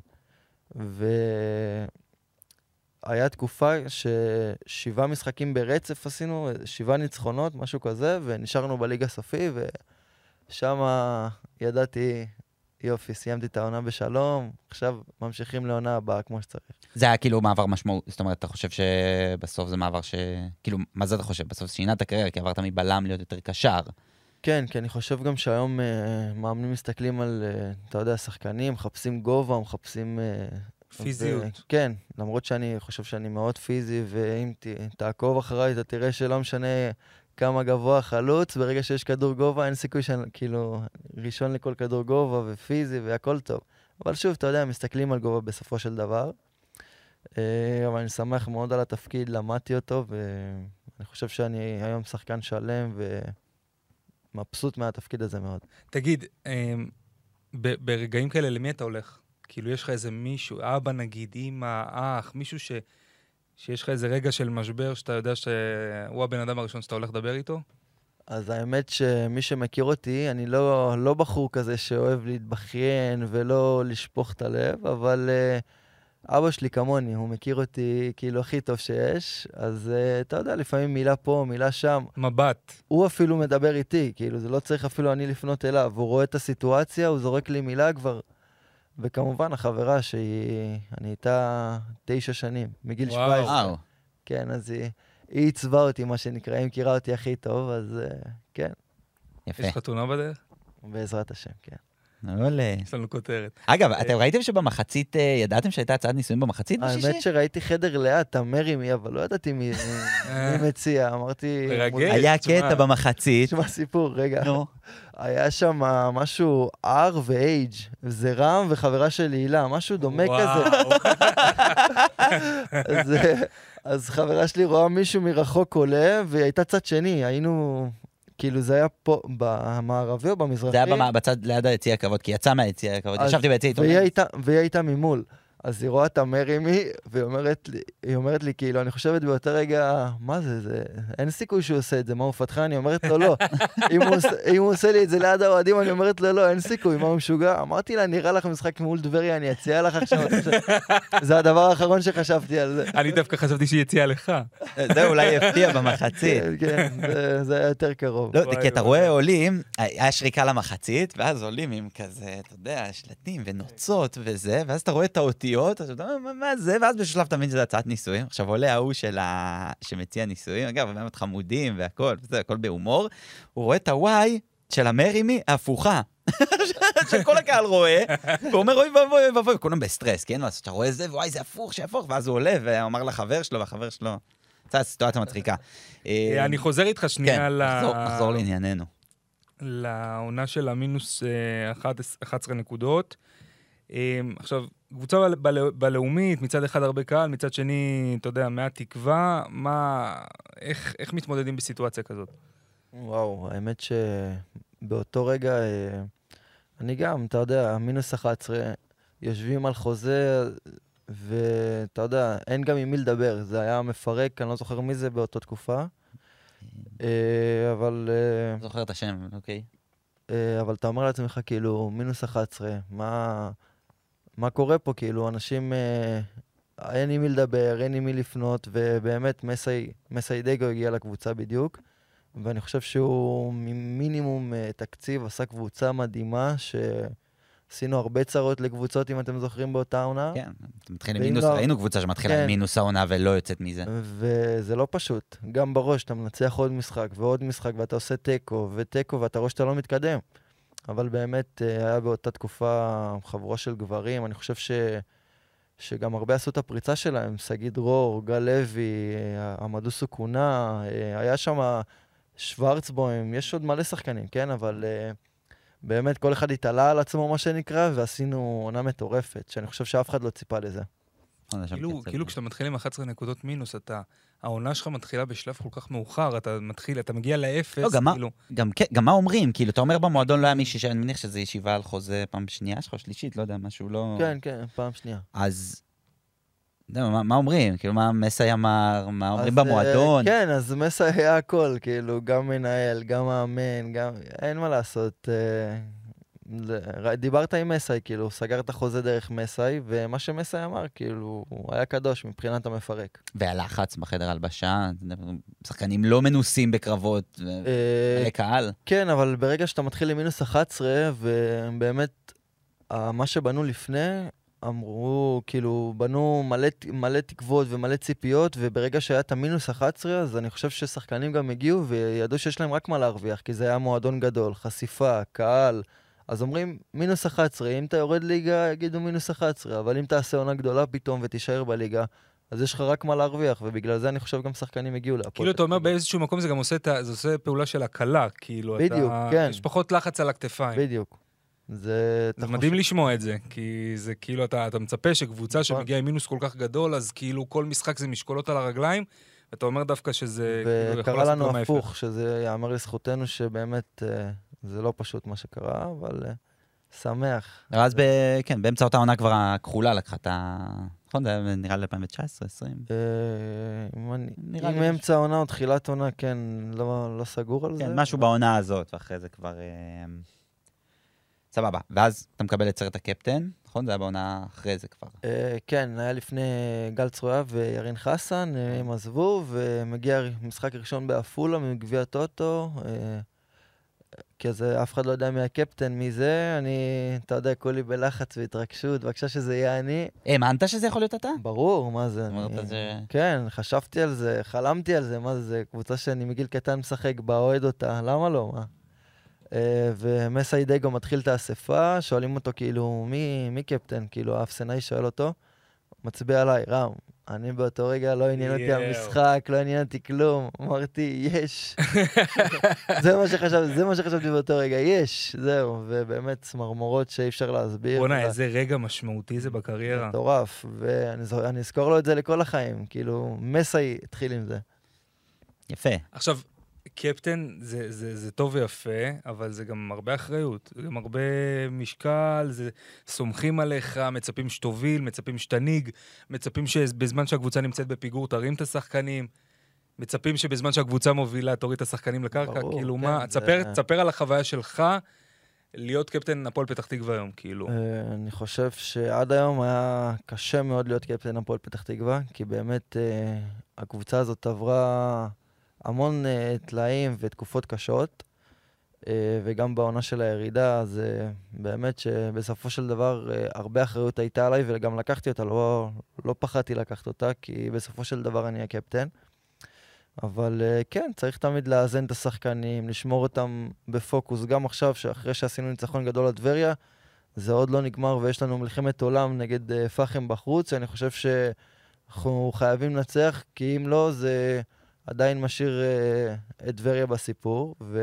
והיה תקופה ששבעה משחקים ברצף עשינו, שבעה ניצחונות, משהו כזה, ונשארנו בליגה סופי, ושם ידעתי, יופי, סיימתי את העונה בשלום, עכשיו ממשיכים לעונה הבאה כמו שצריך. זה היה כאילו מעבר משמעות, זאת אומרת, אתה חושב שבסוף זה מעבר ש... כאילו, מה זה אתה חושב? בסוף שינה את הקריירה, כי עברת מבלם להיות יותר קשר. כן, כי אני חושב גם שהיום uh, מאמנים מסתכלים על, uh, אתה יודע, שחקנים, מחפשים גובה, מחפשים uh, פיזיות. ו- כן, למרות שאני חושב שאני מאוד פיזי, ואם ת, תעקוב אחריי, אתה תראה שלא משנה כמה גבוה חלוץ, ברגע שיש כדור גובה, אין סיכוי שאני, כאילו, ראשון לכל כדור גובה ופיזי והכל טוב. אבל שוב, אתה יודע, מסתכלים על גובה בסופו של דבר. אה, אבל אני שמח מאוד על התפקיד, למדתי אותו, ואני חושב שאני היום שחקן שלם ומבסוט מהתפקיד הזה מאוד. תגיד, ב- ברגעים כאלה, למי אתה הולך? כאילו, יש לך איזה מישהו, אבא נגיד, אימא, אח, מישהו ש... שיש לך איזה רגע של משבר שאתה יודע שהוא הבן אדם הראשון שאתה הולך לדבר איתו? אז האמת שמי שמכיר אותי, אני לא, לא בחור כזה שאוהב להתבכיין ולא לשפוך את הלב, אבל uh, אבא שלי כמוני, הוא מכיר אותי כאילו הכי טוב שיש, אז uh, אתה יודע, לפעמים מילה פה, מילה שם. מבט. הוא אפילו מדבר איתי, כאילו זה לא צריך אפילו אני לפנות אליו. הוא רואה את הסיטואציה, הוא זורק לי מילה כבר. וכמובן, החברה שהיא, אני איתה תשע שנים, מגיל. 17. וואו. כן, אז היא, היא עיצבה אותי, מה שנקרא, היא מכירה אותי הכי טוב, אז uh, כן, יפה. יש חתונה בדרך? בעזרת השם, כן. מעולה. יש לנו כותרת. אגב, אתם ראיתם שבמחצית, אה, ידעתם שהייתה הצעת נישואים במחצית בשישי? האמת שראיתי חדר ליד, אתה מרי מי, אבל לא ידעתי מי אה. מציע, אמרתי... מרגש. היה. קטע במחצית. תשמע סיפור, רגע. נו. היה שם משהו R ו-H, זה רם וחברה שלי הילה, משהו דומה כזה. וואו. אז, אה, אז חברה שלי רואה מישהו מרחוק עולה, והיא הייתה צד שני, היינו... כאילו זה היה פה, במערבי או במזרחי? זה היה בצד ליד היציע הכבוד, כי יצא מהיציע הכבוד. ישבתי ביציע עיתונאים. והיא הייתה ממול. אז היא רואה את המרימי, והיא אומרת לי, היא אומרת לי, כאילו, אני חושבת באותו רגע, מה זה, זה, אין סיכוי שהוא עושה את זה, מה הוא פתחה? אני אומרת לו, לא. אם, הוא אם הוא עושה לי את זה ליד האוהדים, אני אומרת לו, לא, אין סיכוי, מה הוא משוגע? אמרתי לה, נראה לך משחק מול טבריה, אני אציע לך עכשיו. זה הדבר האחרון שחשבתי על זה. אני דווקא חשבתי שהיא הציעה לך. זה אולי הפתיע במחצית. כן, כן, זה, זה היה יותר קרוב. לא, כי אתה. רואה עולים, היה שריקה למחצית, ואז עולים עם כזה, אתה יודע, שלטים ונוצות וזה, ואז אתה רואה את האותיות, אז אתה אומר, "מה- זה? ואז באיזשהו שלב אתה מבין שזה הצעת נישואים. עכשיו עולה ההוא של ה... שמציע נישואים, אגב, הם באמת חמודים והכל, זה הכל בהומור, הוא רואה את הוואי של המרימי הפוכה. שכל הקהל רואה, והוא אומר, אוי ואבוי, אוי ואבוי, כולם בסטרס, כן? אתה רואה זה, וואי, זה הפוך, שהפוך, ואז הוא עולה, ואמר לחבר שלו, והחבר שלו... זו סיטואציה מצחיקה. אה, אני חוזר איתך כן, שנייה ל- נחזור- נחזור לענייננו. לעונה של המינוס אה, 11 11 נקודות. אה, עכשיו, קבוצה בל- בל- בלאומית, מצד אחד הרבה קהל, מצד שני, אתה יודע, מעט תקווה, מה... איך, איך מתמודדים בסיטואציה כזאת? וואו, האמת שבאותו רגע, אה, אני גם, אתה יודע, מינוס 11, יושבים על חוזה, ואתה יודע, אין גם עם מי לדבר. זה היה מפרק, אני לא זוכר מי זה באותה תקופה. אה, אבל, אה, זוכר את השם, אוקיי. אבל אתה אומר לעצמך, כאילו, מינוס 11, מה, מה קורה פה? כאילו, אנשים, אה, אין עם מי לדבר, אין עם מי לפנות, ובאמת, מסי, מסי דגו הגיע לקבוצה בדיוק, ואני חושב שהוא ממינימום אה, תקציב עשה קבוצה מדהימה, שעשינו הרבה צרות לקבוצות, אם אתם זוכרים, באותה עונה. כן, מתחיל עם מינוס, לא- ראינו קבוצה שמתחילה עם כן. מינוס העונה ולא יוצאת מזה. וזה לא פשוט. גם בראש, אתה מנצח עוד משחק ועוד משחק, ואתה עושה תיקו ותיקו, ואתה רואה שאתה לא מתקדם. אבל באמת, אה, היה באותה תקופה חבורה של גברים. אני חושב ש... שגם הרבה עשו את הפריצה שלהם. שגיא דרור, גל לוי, אה, עמדו סוכונה, אה, היה שם שוורצבוים, יש עוד מלא שחקנים, כן? אבל באמת, כל אחד התעלה על עצמו, מה שנקרא, ועשינו עונה מטורפת, שאני חושב שאף אחד לא ציפה לזה. שם כאילו. כאילו כשאתה מתחיל עם 11 נקודות מינוס, אתה... העונה שלך מתחילה בשלב כל כך מאוחר, אתה מתחיל, אתה מגיע לאפס, לא, גם מה- כאילו... גם כן, גם מה אומרים? כאילו, אתה אומר במועדון לא היה מישהי שאני מניח שזו ישיבה על חוזה פעם שנייה שלך או שלישית, לא יודע, משהו לא... כן, כן, פעם שנייה. אז... לא, מה, מה אומרים? כאילו, מה מסי אמר? מה אומרים אז, במועדון? אה, כן, אז מסה היה הכל, כאילו, גם מנהל, גם מאמן, גם... אין מה לעשות. אה, דיברת עם מסאי, כאילו, סגר את החוזה דרך מסאי, ומה שמסאי אמר, כאילו, הוא היה קדוש מבחינת המפרק. והלחץ בחדר הלבשה, שחקנים לא מנוסים בקרבות, אה, קהל. כן, אבל ברגע שאתה מתחיל עם מינוס 11, ובאמת, מה שבנו לפני, אמרו, כאילו, בנו מלא, מלא תקוות ומלא ציפיות, וברגע שהיה את המינוס 11, אז אני חושב ששחקנים גם הגיעו וידעו שיש להם רק מה להרוויח, כי זה היה מועדון גדול, חשיפה, קהל, אז אומרים מינוס 11, אם אתה יורד ליגה, יגידו מינוס 11, אבל אם תעשה עונה גדולה פתאום ותישאר בליגה, אז יש לך רק מה להרוויח, ובגלל זה אני חושב גם שחקנים הגיעו להפועל. כאילו אתה אומר. באיזשהו מקום זה גם עושה, זה עושה פעולה של הקלה, כאילו, בדיוק, אתה, כן. יש פחות לחץ על הכתפיים. בדיוק. זה... זה מדהים חושב- לשמוע את זה, כי זה כאילו, אתה, אתה מצפה שקבוצה נכון. שמגיעה עם מינוס כל כך גדול, אז כאילו כל משחק זה משקולות על הרגליים, ואתה אומר דווקא שזה כאילו וקרה לנו. הפוך, שזה ייאמר לזכותנו שבאמת אה, זה לא פשוט מה שקרה, אבל אה, שמח. ואז, ב... כן, באמצע אותה עונה כבר הכחולה לקחה את ה... נכון? זה היה נראה לי 2019, 20. אה, אם אמצע העונה או תחילת עונה, כן, לא לא סגור על זה. כן, משהו בעונה הזאת, ואחרי זה כבר... אה, סבבה. ואז אתה מקבל את סרט הקפטן, נכון? זה היה בעונה אחרי זה כבר. כן, היה לפני גל צרויה וירין חסן, הם עזבו, ומגיע משחק ראשון בעפולה מגביע טוטו. אה, כי זה, אף אחד לא יודע מי הקפטן, מי זה, אני, אתה יודע, כולי בלחץ והתרגשות, בבקשה שזה יהיה אני. האמנת שזה יכול להיות אתה? ברור, מה זה? אמרת זה... כן, חשבתי על זה, חלמתי על זה, מה זה, זה קבוצה שאני מגיל קטן משחק בה, אוהד אותה, למה לא, מה? אה, ומסיידגו מתחיל את האספה, שואלים אותו כאילו, מי, מי קפטן? כאילו, האפסנאי שואל אותו, מצביע עליי, רם. אני באותו רגע לא עניין אותי. המשחק, לא עניין אותי כלום. אמרתי, יש. זה מה שחשבתי, זה מה שחשבתי באותו רגע, יש, זהו. ובאמת, צמרמורות שאי אפשר להסביר. בואנה, איזה רגע משמעותי זה בקריירה. מטורף, ואני אזכור לו את זה לכל החיים. כאילו, מסי התחיל עם זה. יפה. עכשיו, קפטן זה, זה, זה טוב ויפה, אבל זה גם הרבה אחריות. זה גם הרבה משקל, זה סומכים עליך, מצפים שתוביל, מצפים שתנהיג, מצפים שבזמן שהקבוצה נמצאת בפיגור תרים את השחקנים, מצפים שבזמן שהקבוצה מובילה תוריד את השחקנים לקרקע. ברור, כאילו, כן, מה, זה- תספר, תספר על החוויה שלך להיות קפטן הפועל פתח תקווה היום, כאילו. אה, אני חושב שעד היום היה קשה מאוד להיות קפטן הפועל פתח תקווה, כי באמת אה, הקבוצה הזאת עברה המון אה, טלאים ותקופות קשות, אה, וגם בעונה של הירידה, אז אה, באמת שבסופו של דבר אה, הרבה אחריות הייתה עליי, וגם לקחתי אותה, לא, לא פחדתי לקחת אותה, כי בסופו של דבר אני הקפטן. אבל אה, כן, צריך תמיד לאזן את השחקנים, לשמור אותם בפוקוס. גם עכשיו, שאחרי שעשינו ניצחון גדול על טבריה, זה עוד לא נגמר ויש לנו מלחמת עולם נגד אה, פחם בחוץ. אני חושב שאנחנו חייבים לנצח, כי אם לא, זה עדיין משאיר אה, את טבריה בסיפור. ו...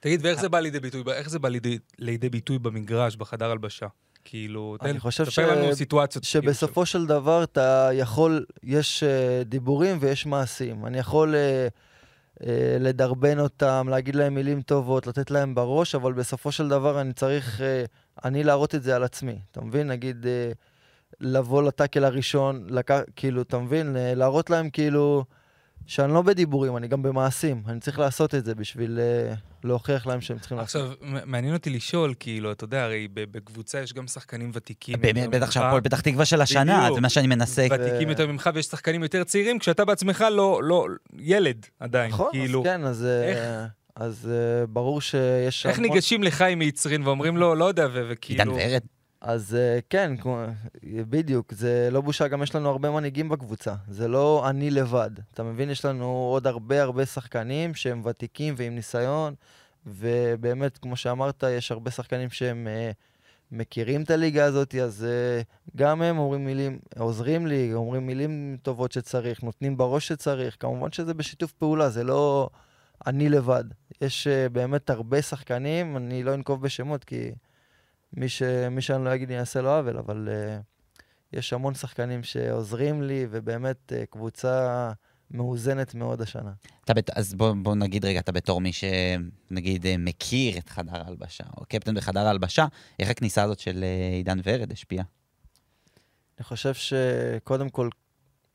תגיד, ואיך זה בא לידי ביטוי, איך זה בא לידי, לידי ביטוי במגרש, בחדר הלבשה? כאילו, תן, תספר ש- לנו סיטואציות. כאילו, שבסופו של דבר אתה יכול, יש uh, דיבורים ויש מעשים. אני יכול uh, uh, לדרבן אותם, להגיד להם מילים טובות, לתת להם בראש, אבל בסופו של דבר אני צריך, uh, אני להראות את זה על עצמי. אתה מבין? נגיד, uh, לבוא לטאקל הראשון, לק... כאילו, אתה מבין? Uh, להראות להם כאילו שאני לא בדיבורים, אני גם במעשים. אני צריך לעשות את זה בשביל uh, להוכיח להם שהם צריכים לעשות. עכשיו, מעניין אותי לשאול, כאילו, אתה יודע, הרי בקבוצה יש גם שחקנים ותיקים. באמת, בטח שהפועל פתח תקווה של השנה, בדיוק. זה מה שאני מנסה. ותיקים יותר ממך, ויש שחקנים יותר צעירים, כשאתה בעצמך לא, לא, ילד עדיין. נכון, כאילו, אז כן, אז, uh, איך- אז uh, ברור שיש איך המון- ניגשים לחיים מיצרין ואומרים לו, לא יודע, ו- עידן וכאילו... ורד. אז אה, כן, בדיוק, זה לא בושה, גם יש לנו הרבה מנהיגים בקבוצה. זה לא אני לבד. אתה מבין? יש לנו עוד הרבה הרבה שחקנים שהם ותיקים ועם ניסיון, ובאמת, כמו שאמרת, יש הרבה שחקנים שהם אה, מכירים את הליגה הזאת, אז אה, גם הם אומרים מילים, עוזרים לי, אומרים מילים טובות שצריך, נותנים בראש שצריך. כמובן שזה בשיתוף פעולה, זה לא אני לבד. יש אה, באמת הרבה שחקנים, אני לא אנקוב בשמות, כי... מי, ש... מי שאני לא אגיד אני אעשה לו עוול, אבל uh, יש המון שחקנים שעוזרים לי, ובאמת uh, קבוצה מאוזנת מאוד השנה. אתה בת... אז בוא, בוא נגיד רגע, אתה בתור מי שנגיד אה, מכיר את חדר ההלבשה, או קפטן בחדר ההלבשה, איך הכניסה הזאת של עידן ורד השפיעה? אני חושב שקודם כל,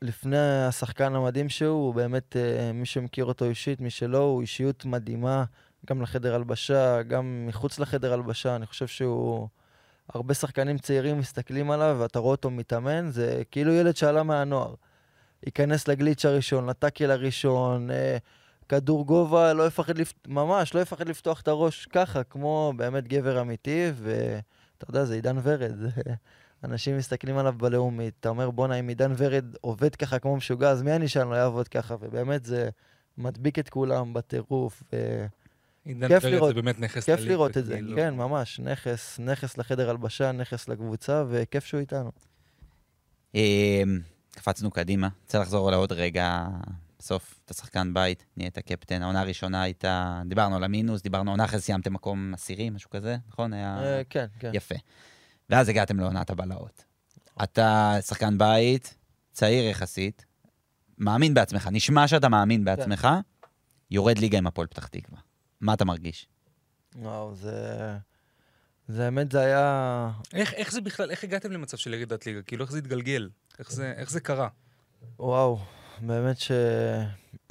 לפני השחקן המדהים שהוא, הוא באמת, uh, מי שמכיר אותו אישית, מי שלא, הוא אישיות מדהימה, גם לחדר הלבשה, גם מחוץ לחדר הלבשה. אני חושב שהוא... הרבה שחקנים צעירים מסתכלים עליו, ואתה רואה אותו מתאמן, זה כאילו ילד שעלה מהנוער. ייכנס לגליץ' הראשון, לטאקל הראשון, אה, כדור גובה, לא יפחד, לפ... ממש, לא יפחד לפתוח את הראש ככה, כמו באמת גבר אמיתי, ואתה יודע, זה עידן ורד. אנשים מסתכלים עליו בלאומית, אתה אומר, בואנה, אם עידן ורד עובד ככה כמו משוגע, אז מי אני שאני לא אעבוד ככה? ובאמת זה מדביק את כולם בטירוף. ו... עידן כיף לראות- זה באמת נכס כיף לליגה, לראות את זה, כאילו. כן, ממש, נכס, נכס לחדר הלבשה, נכס לקבוצה, וכיף שהוא איתנו. אמ, קפצנו קדימה, רוצה לחזור לעוד רגע. בסוף, אתה שחקן בית, נהיית קפטן. העונה הראשונה הייתה, דיברנו על המינוס, דיברנו, עונה אחרי סיימתם מקום עשירי, משהו כזה, נכון? היה... אה, כן, כן. יפה. ואז הגעתם לעונת הבלהות. אתה שחקן בית, צעיר יחסית, מאמין בעצמך, נשמע שאתה מאמין בעצמך, יורד ליגה עם הפועל פתח תקווה. מה אתה מרגיש? וואו, זה... זה האמת, זה היה... איך, איך זה בכלל, איך הגעתם למצב של ירידת ליגה? כאילו, איך זה התגלגל? איך זה, איך זה קרה? וואו, באמת ש...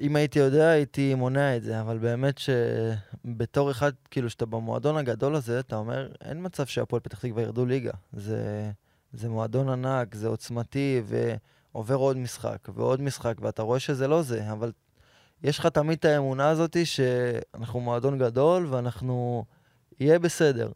אם הייתי יודע, הייתי מונע את זה, אבל באמת שבתור אחד, כאילו, שאתה במועדון הגדול הזה, אתה אומר, אין מצב שהפועל פתח תקווה ירדו ליגה. זה, זה מועדון ענק, זה עוצמתי, ועובר עוד משחק ועוד משחק, ואתה רואה שזה לא זה, אבל יש לך תמיד את האמונה הזאת שאנחנו מועדון גדול ואנחנו... יהיה בסדר.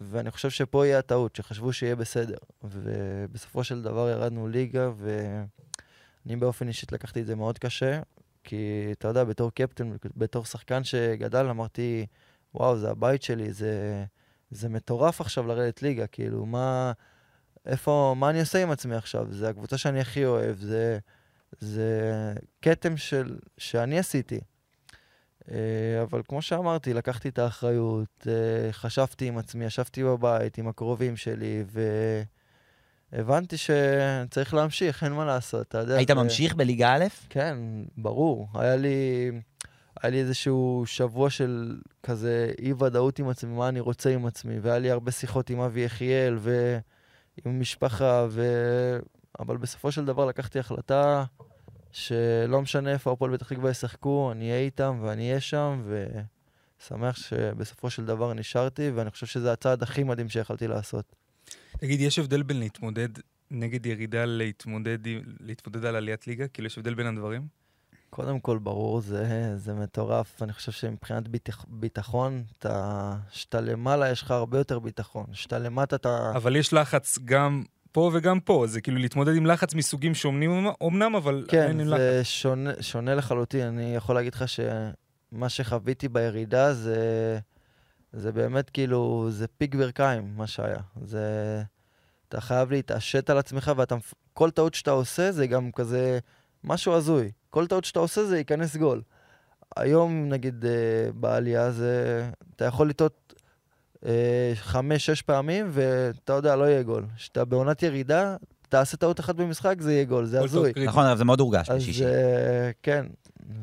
ואני חושב שפה יהיה הטעות, שחשבו שיהיה בסדר. ובסופו של דבר ירדנו ליגה, ואני באופן אישית לקחתי את זה מאוד קשה, כי אתה יודע, בתור קפטן, בתור שחקן שגדל, אמרתי, וואו, זה הבית שלי, זה, זה מטורף עכשיו לרדת ליגה, כאילו, מה, איפה, מה אני עושה עם עצמי עכשיו? זה הקבוצה שאני הכי אוהב, זה, זה כתם של, שאני עשיתי. אה, אבל כמו שאמרתי, לקחתי את האחריות, אה, חשבתי עם עצמי, ישבתי בבית עם הקרובים שלי, והבנתי שצריך להמשיך, אין מה לעשות, אתה יודע. היית ממשיך בליגה א'? כן, ברור. היה לי, היה לי איזשהו שבוע של כזה אי-ודאות עם עצמי, מה אני רוצה עם עצמי, והיה לי הרבה שיחות עם אבי יחיאל ועם המשפחה, ו... אבל בסופו של דבר לקחתי החלטה שלא משנה איפה הפועל פתח תקווה ישחקו, אני אהיה איתם ואני אהיה שם, ושמח שבסופו של דבר נשארתי, ואני חושב שזה הצעד הכי מדהים שיכלתי לעשות. תגיד, יש הבדל בין להתמודד נגד ירידה להתמודד, להתמודד על עליית ליגה? כאילו, יש הבדל בין הדברים? קודם כל, ברור, זה, זה מטורף. אני חושב שמבחינת ביטח, ביטחון, אתה, שאתה למעלה יש לך הרבה יותר ביטחון. שאתה למטה אתה... אבל יש לחץ גם פה וגם פה, זה כאילו להתמודד עם לחץ מסוגים שונים אמנם, אבל כן, עדיין עם לחץ. זה שונה, שונה לחלוטין. אני יכול להגיד לך שמה שחוויתי בירידה זה, זה באמת כאילו, זה פיק ברכיים, מה שהיה. זה... אתה חייב להתעשת על עצמך, ואתה... מפ- כל טעות שאתה עושה זה גם כזה משהו הזוי. כל טעות שאתה עושה זה ייכנס גול. היום, נגיד, אה, בעלייה, זה... אתה יכול לטעות אה, חמש, שש פעמים, ואתה יודע, לא יהיה גול. כשאתה בעונת ירידה, תעשה טעות אחת במשחק, זה יהיה גול, זה הזוי. נכון, אבל זה מאוד הורגש אז בשישי. אה, כן,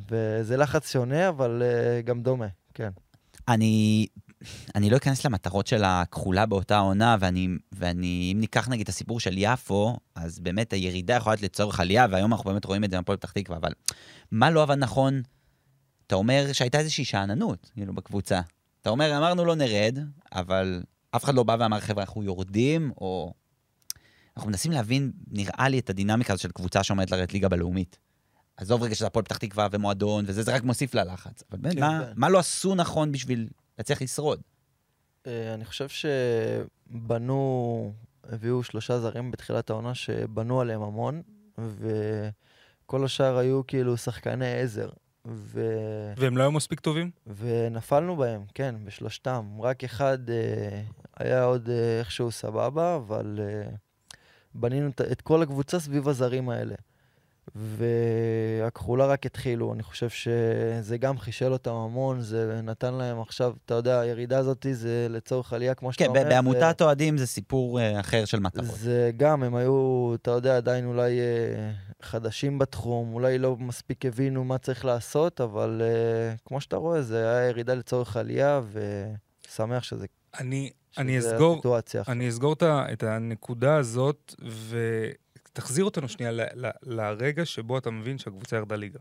וזה לחץ שונה, אבל אה, גם דומה, כן. אני, אני לא אכנס למטרות של הכחולה באותה עונה, ואני, ואני, אם ניקח נגיד את הסיפור של יפו, אז באמת הירידה יכולה להיות לצורך עלייה, והיום אנחנו באמת רואים את זה מהפועל פתח תקווה, אבל מה לא עבד נכון? אתה אומר שהייתה איזושהי שאננות, כאילו, בקבוצה. אתה אומר, אמרנו לא נרד, אבל אף אחד לא בא ואמר, חבר'ה, אנחנו יורדים, או... אנחנו מנסים להבין, נראה לי, את הדינמיקה הזו של קבוצה שעומדת לרדת ליגה בלאומית. עזוב רגע שזה הפועל פתח תקווה ומועדון, וזה, זה רק מוסיף ללחץ. אבל באמת, כן, מה, כן. מה לא עשו נכון בשביל להצליח לשרוד? אה, אני חושב שבנו, הביאו שלושה זרים בתחילת העונה שבנו עליהם המון, וכל השאר היו כאילו שחקני עזר. ו... והם לא היו מספיק טובים? ונפלנו בהם, כן, בשלושתם. רק אחד אה, היה עוד אה, איכשהו סבבה, אבל אה, בנינו את- את כל הקבוצה סביב הזרים האלה. והכחולה רק התחילו, אני חושב שזה גם חישל אותם המון, זה נתן להם עכשיו, אתה יודע, הירידה הזאת זה לצורך עלייה, כמו שאתה כן, אומר. זה- בעמותת אוהדים זה סיפור אה, אחר של מטרות. זה גם, הם היו, אתה יודע, עדיין אולי אה, חדשים בתחום, אולי לא מספיק הבינו מה צריך לעשות, אבל אה, כמו שאתה רואה, זה היה ירידה לצורך עלייה, ושמח שזה, אני, שזה אני אסגור. אני אסגור את הנקודה הזאת, ותחזיר אותנו שנייה ל- ל- לרגע שבו אתה מבין שהקבוצה ירדה ליגה.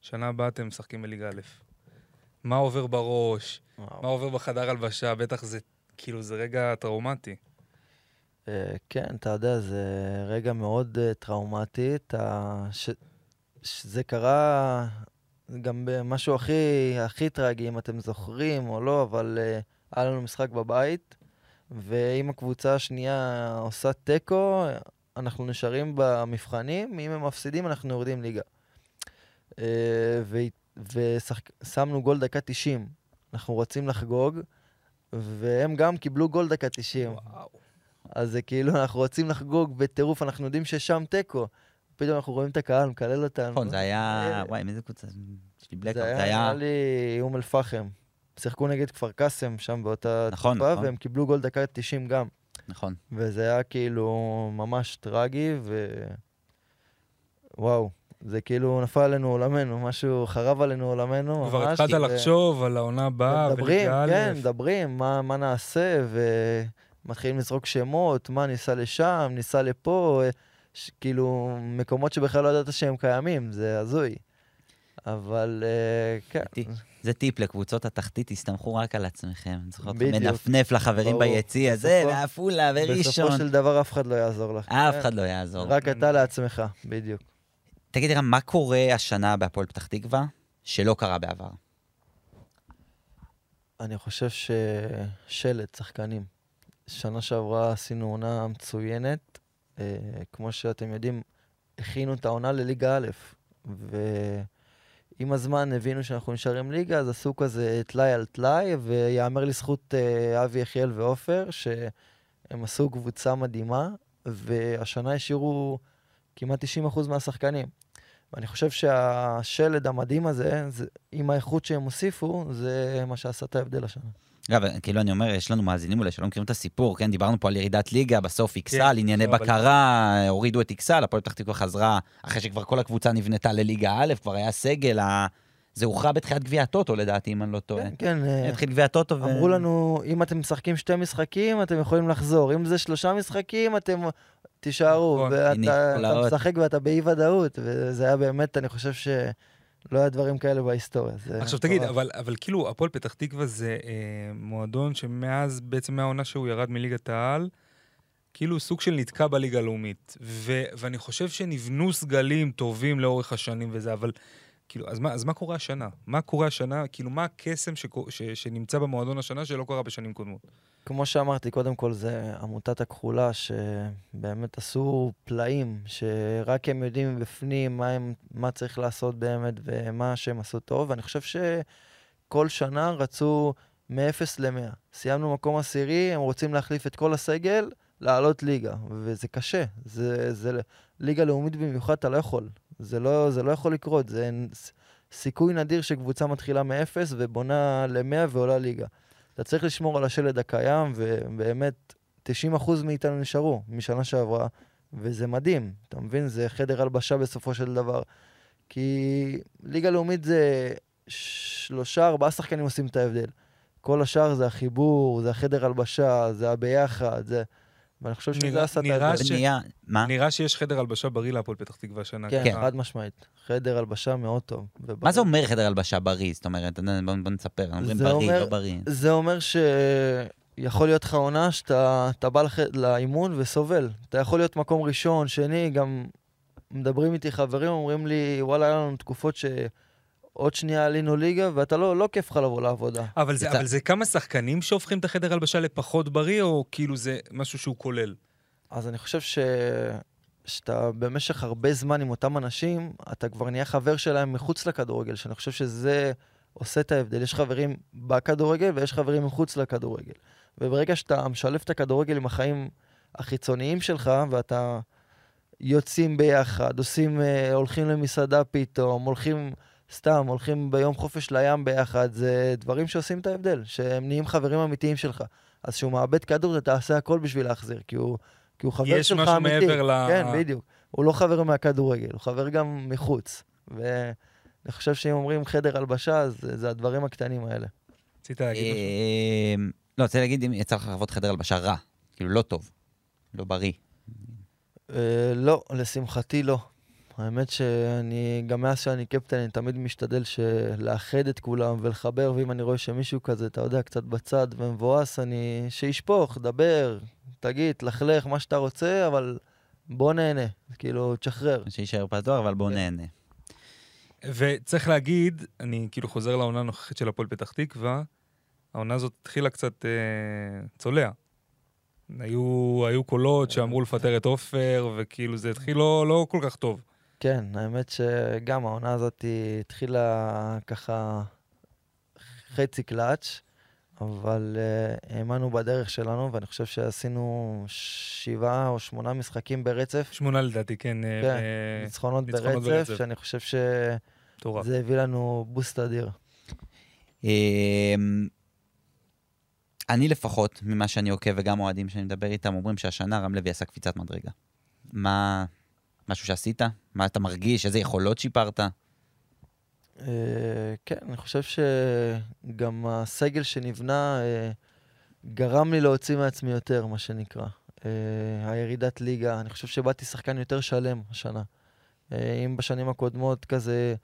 שנה הבאה אתם משחקים בליגה א'. מה עובר בראש? וואו. מה עובר בחדר הלבשה? בטח זה, כאילו, זה רגע טראומטי. אה, כן, אתה יודע, זה רגע מאוד אה, טראומטי. אתה... ש... שזה קרה גם במשהו הכי, הכי טרגי, אם אתם זוכרים או לא, אבל אה, היה לנו משחק בבית, ואם הקבוצה השנייה עושה תיקו, אנחנו נשארים במבחנים, אם הם מפסידים אנחנו יורדים ליגה. אה, ושמנו גול דקה 90. אנחנו רוצים לחגוג, והם גם קיבלו גול דקה 90. אז זה כאילו, אנחנו רוצים לחגוג בטירוף, אנחנו יודעים ששם תיקו. פתאום אנחנו רואים את הקהל מקלל אותנו. נכון, זה היה... אה, וואי, מאיזה קבוצה? יש לי בלקאפ. זה היה, נראה לי, אום אל-פחם. שיחקו נגד כפר קאסם שם באותה נכון, תקופה, נכון. והם קיבלו גול דקה 90 גם. נכון. וזה היה כאילו ממש טרגי, ו... וואו, זה כאילו נפל עלינו עולמנו, משהו חרב עלינו עולמנו, ממש. כבר התחלת ו- לחשוב על העונה הבאה, מדברים, וליגה א'. כן, מדברים, מה, מה נעשה, ומתחילים לזרוק שמות, מה ניסע לשם, ניסע לפה, ש... כאילו, מקומות שבכלל לא ידעת שהם קיימים, זה הזוי. אבל אה, כן, איתי. זה טיפ לקבוצות התחתית, תסתמכו רק על עצמכם. זוכר אותך. מנפנף לחברים ברור. ביציע, זה, בסופו- לעפולה וראשון. בסופו של דבר אף אחד לא יעזור לך. אף. אחד לא יעזור. רק אתה לעצמך, בדיוק. תגיד, רם, מה קורה השנה בהפועל פתח תקווה שלא קרה בעבר? אני חושב ששלט, שחקנים. שנה שעברה עשינו עונה מצוינת. אה, כמו שאתם יודעים, הכינו את העונה לליגה א', ועם הזמן הבינו שאנחנו נשארים ליגה, אז עשו כזה טלאי על טלאי, ויאמר לזכות אה, אבי יחיאל ועופר, שהם עשו קבוצה מדהימה, והשנה השאירו כמעט 90% מהשחקנים. ואני חושב שהשלד המדהים הזה, זה, עם האיכות שהם הוסיפו, זה מה שעשה את ההבדל השנה. אגב, כאילו אני אומר, יש לנו מאזינים אולי שלא מכירים את הסיפור, כן? דיברנו פה על ירידת ליגה, בסוף איקסל, כן, ענייני לא, אבל- בקרה, הורידו את איקסל, הפועל פתח תקווה חזרה, אחרי שכבר כל הקבוצה נבנתה לליגה א', כבר היה סגל, ה- זה הוכרע בתחילת גביע הטוטו לדעתי, אם אני לא טועה. כן, כן. אה, התחיל גביע הטוטו ו... אמרו לנו, אם אתם משחקים שתי משחקים, אתם יכולים לחזור. אם זה שלושה משחקים, אתם תישארו. נכון. ואתה. משחק ואתה באי-ודאות, וזה היה באמת, אני חושב שלא היה דברים כאלה בהיסטוריה. עכשיו תגיד. אבל, אבל כאילו, הפועל פתח תקווה זה אה, מועדון שמאז, בעצם מהעונה שהוא ירד מליגת העל, כאילו סוג של נתקע בליגה הלאומית. ו, ואני חושב שנבנו סגלים טובים לאורך השנים וזה, אבל כאילו, אז מה, אז מה קורה השנה? מה קורה השנה? כאילו, מה הקסם ש, שנמצא במועדון השנה שלא קרה בשנים קודמות? כמו שאמרתי, קודם כל זה עמותת הכחולה, שבאמת עשו פלאים, שרק הם יודעים מבפנים מה, הם, מה צריך לעשות באמת ומה שהם עשו טוב, ואני חושב שכל שנה רצו מ-0 ל-100. סיימנו מקום עשירי, הם רוצים להחליף את כל הסגל, לעלות ליגה, וזה קשה. זה, זה ליגה לאומית במיוחד, אתה לא יכול. זה לא, זה לא יכול לקרות, זה סיכוי נדיר שקבוצה מתחילה מ-0 ובונה ל-100 ועולה ליגה. אתה צריך לשמור על השלד הקיים, ובאמת 90% מאיתנו נשארו משנה שעברה, וזה מדהים, אתה מבין? זה חדר הלבשה בסופו של דבר. כי ליגה לאומית זה שלושה, ארבעה שחקנים עושים את ההבדל. כל השאר זה החיבור, זה החדר הלבשה, זה הביחד, זה... ואני חושב שזה עשה את נראה ההבדל. ש- בנייה, מה? נראה שיש חדר הלבשה בריא להפועל פתח תקווה השנה. כן. חד משמעית. חדר הלבשה מאוד טוב. מה זה אומר חדר הלבשה בריא? זאת אומרת, בוא בוא נספר, אומרים בריא, אומר- לא בריא. זה אומר שיכול להיות לך עונה שאתה אתה בא לח... לאימון וסובל. אתה יכול להיות מקום ראשון, שני, גם מדברים איתי חברים, אומרים לי, וואלה, היה לנו תקופות שעוד שנייה עלינו ליגה, ואתה לא, לא כיף לך לבוא לעבודה. אבל זה, אבל זה כמה שחקנים שהופכים את החדר הלבשה לפחות בריא, או כאילו זה משהו שהוא כולל? אז אני חושב ש... שאתה במשך הרבה זמן עם אותם אנשים, אתה כבר נהיה חבר שלהם מחוץ לכדורגל, שאני חושב שזה עושה את ההבדל. יש חברים בכדורגל ויש חברים מחוץ לכדורגל. וברגע שאתה משלב את הכדורגל עם החיים החיצוניים שלך, ואתה יוצאים ביחד, עושים, אה, הולכים למסעדה פתאום, הולכים סתם, הולכים ביום חופש לים ביחד, זה דברים שעושים את ההבדל, שהם נהיים חברים אמיתיים שלך. אז כשהוא מאבד כדור, אתה תעשה הכל בשביל להחזיר, כי הוא, כי הוא חבר יש שלך משהו אמיתי. מעבר ל- כן, בדיוק. הוא לא חבר מהכדורגל, הוא חבר גם מחוץ. ואני חושב שאם אומרים חדר הלבשה, אז זה, הדברים הקטנים האלה. רצית להגיד משהו? אה, לא, רוצה להגיד אם יצא לך לחוות חדר הלבשה רע, כאילו לא טוב, לא בריא. אה, לא, לשמחתי לא. האמת שאני, גם מאז שאני קפטן, אני תמיד משתדל לאחד את כולם ולחבר, ואם אני רואה שמישהו כזה, אתה יודע, קצת בצד ומבואס, אני... שישפוך, דבר, תגיד, תלכלך, מה שאתה רוצה, אבל בוא נהנה. כאילו, תשחרר. שיישאר פתוח, אבל בואו כן. נהנה. וצריך להגיד, אני כאילו חוזר לעונה הנוכחית של הפועל פתח תקווה, העונה הזאת התחילה קצת אה, צולע. היו, היו קולות שאמרו לפטר את עופר, וכאילו זה התחיל לא, לא כל כך טוב. כן, האמת שגם העונה הזאת התחילה ככה חצי קלאץ', אבל אה, האמנו בדרך שלנו, ואני חושב שעשינו שבעה או שמונה משחקים ברצף, שמונה לדעתי, כן. אה, כן, אה, ניצחונות ברצף, ברצף. שאני חושב שזה. הביא לנו בוסט אדיר. אמ, אני לפחות, ממה שאני עוקב, וגם אוהדים שאני מדבר איתם, אומרים שהשנה רם לוי עשה קפיצת מדרגה. מה, משהו שעשית? מה אתה מרגיש? איזה יכולות שיפרת? אה, כן, אני חושב שגם הסגל שנבנה אה, גרם לי להוציא מעצמי יותר, מה שנקרא. אה, הירידת ליגה, אני חושב שבאתי שחקן יותר שלם השנה. אם בשנים הקודמות כזה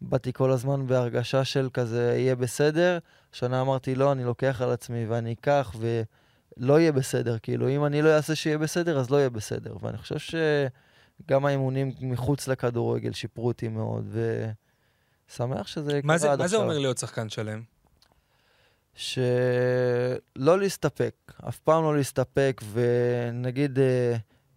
באתי כל הזמן בהרגשה של כזה יהיה בסדר, השנה אמרתי לא, אני לוקח על עצמי ואני אקח ולא יהיה בסדר. כאילו, אם אני לא אעשה שיהיה בסדר, אז לא יהיה בסדר. ואני חושב שגם האימונים מחוץ לכדורגל שיפרו אותי מאוד, ושמח שזה מה זה- קרה עד מה זה עכשיו. אומר להיות שחקן שלם? שלא להסתפק, אף פעם לא להסתפק, ונגיד, אה,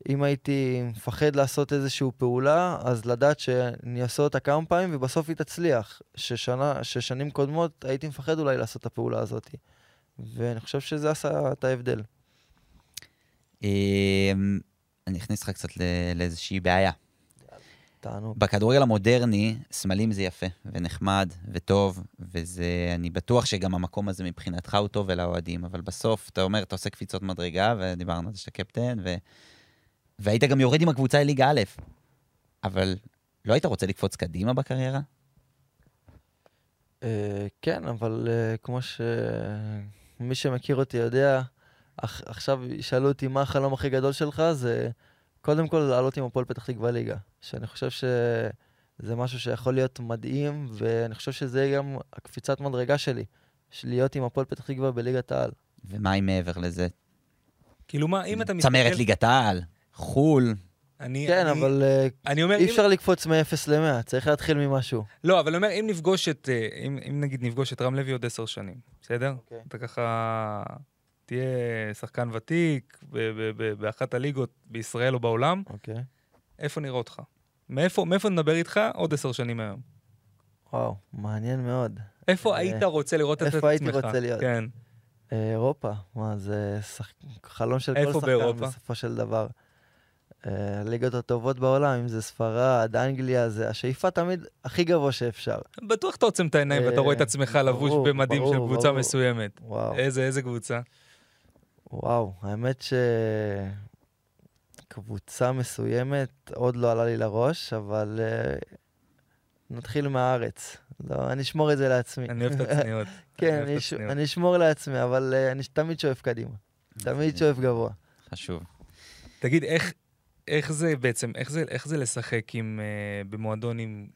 אם הייתי מפחד לעשות איזושהי פעולה, אז לדעת שאני אעשה אותה כמה פעמים ובסוף היא תצליח. ששנה, ששנים קודמות הייתי מפחד אולי לעשות את הפעולה הזאת. ואני חושב שזה עשה את ההבדל. אני אכניס לך קצת לאיזושהי בעיה. תענוג. בכדורגל המודרני, סמלים זה יפה, ונחמד, וטוב, וזה, אני בטוח שגם המקום הזה מבחינתך הוא טוב ולאוהדים, אבל בסוף, אתה אומר, אתה עושה קפיצות מדרגה, ודיברנו על זה שאתה קפטן, ו... והיית גם יורד עם הקבוצה לליגה א', אבל לא היית רוצה לקפוץ קדימה בקריירה? אה, כן, אבל אה, כמו שמי שמכיר אותי יודע, עכשיו ישאלו אותי מה החלום הכי גדול שלך, זה קודם כל לעלות עם הפועל פתח תקווה ליגה. שאני חושב שזה משהו שיכול להיות מדהים, ואני חושב שזה גם הקפיצת מדרגה שלי, של להיות עם הפועל פתח תקווה בליגת העל. ומה עם מעבר לזה? כאילו מה, אם אתה מסתכל... צמרת ליגת העל, חו"ל, אני, כן, אני, אבל אה, אני אומר, אי אם- אפשר לקפוץ מ-0 ל-100, צריך להתחיל ממשהו. לא, אבל אני אומר, אם נפגוש את, אה, אם, אם נגיד נפגוש את רם לוי עוד עשר שנים, בסדר? אוקיי. אתה ככה תהיה שחקן ותיק ב- ב- ב- באחת הליגות בישראל או בעולם, אוקיי. איפה נראה אותך? מאיפה, מאיפה נדבר איתך עוד עשר שנים היום? וואו, מעניין מאוד. איפה אה, היית רוצה לראות את עצמך? איפה הייתי רוצה להיות? כן. אה, אירופה, מה, זה שח... חלום של כל שחקן באירופה? בסופו של דבר. אה, הליגות הטובות בעולם, אם זה ספרד, אנגליה, זה השאיפה תמיד הכי גבוה שאפשר. בטוח אתה עוצם את העיניים ואתה רואה את אה, עצמך לבוש במדים של קבוצה. מסוימת. וואו, איזה, איזה קבוצה? וואו, האמת ש... קבוצה מסוימת עוד לא עלה לי לראש, אבל אה, נתחיל מהארץ. לא, אני אשמור את זה לעצמי. אני אוהב את הצניעות. כן, אני, ש... הצניעות. אני אשמור לעצמי, אבל אה, אני תמיד שואף קדימה. תמיד שואף גבוה. חשוב. תגיד, איך, איך זה בעצם, איך זה, איך זה לשחק עם, אה, במועדון עם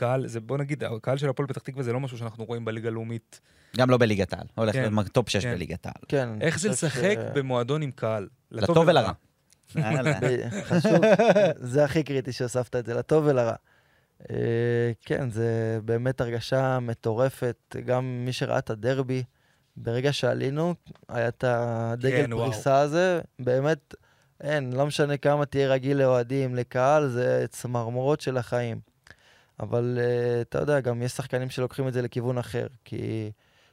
קהל, זה בוא נגיד, הקהל של הפועל פתח תקווה זה לא משהו שאנחנו רואים בליגה הלאומית. גם לא בליגת העל, הולך כן, להיות טופ 6 כן. בליגת העל. כן. איך זה לשחק ש- במועדון עם קהל? לטוב ולרע. חשוב, זה הכי קריטי שהוספת את זה, לטוב ולרע. אה, כן, זה באמת הרגשה מטורפת. גם מי שראה את הדרבי, ברגע שעלינו, היה את הדגל כן, וואו. פריסה הזה, באמת, אין, לא משנה כמה תהיה רגיל לאוהדים, לקהל, זה צמרמורות של החיים. אבל אה, אתה יודע, גם יש שחקנים שלוקחים את זה לכיוון אחר, כי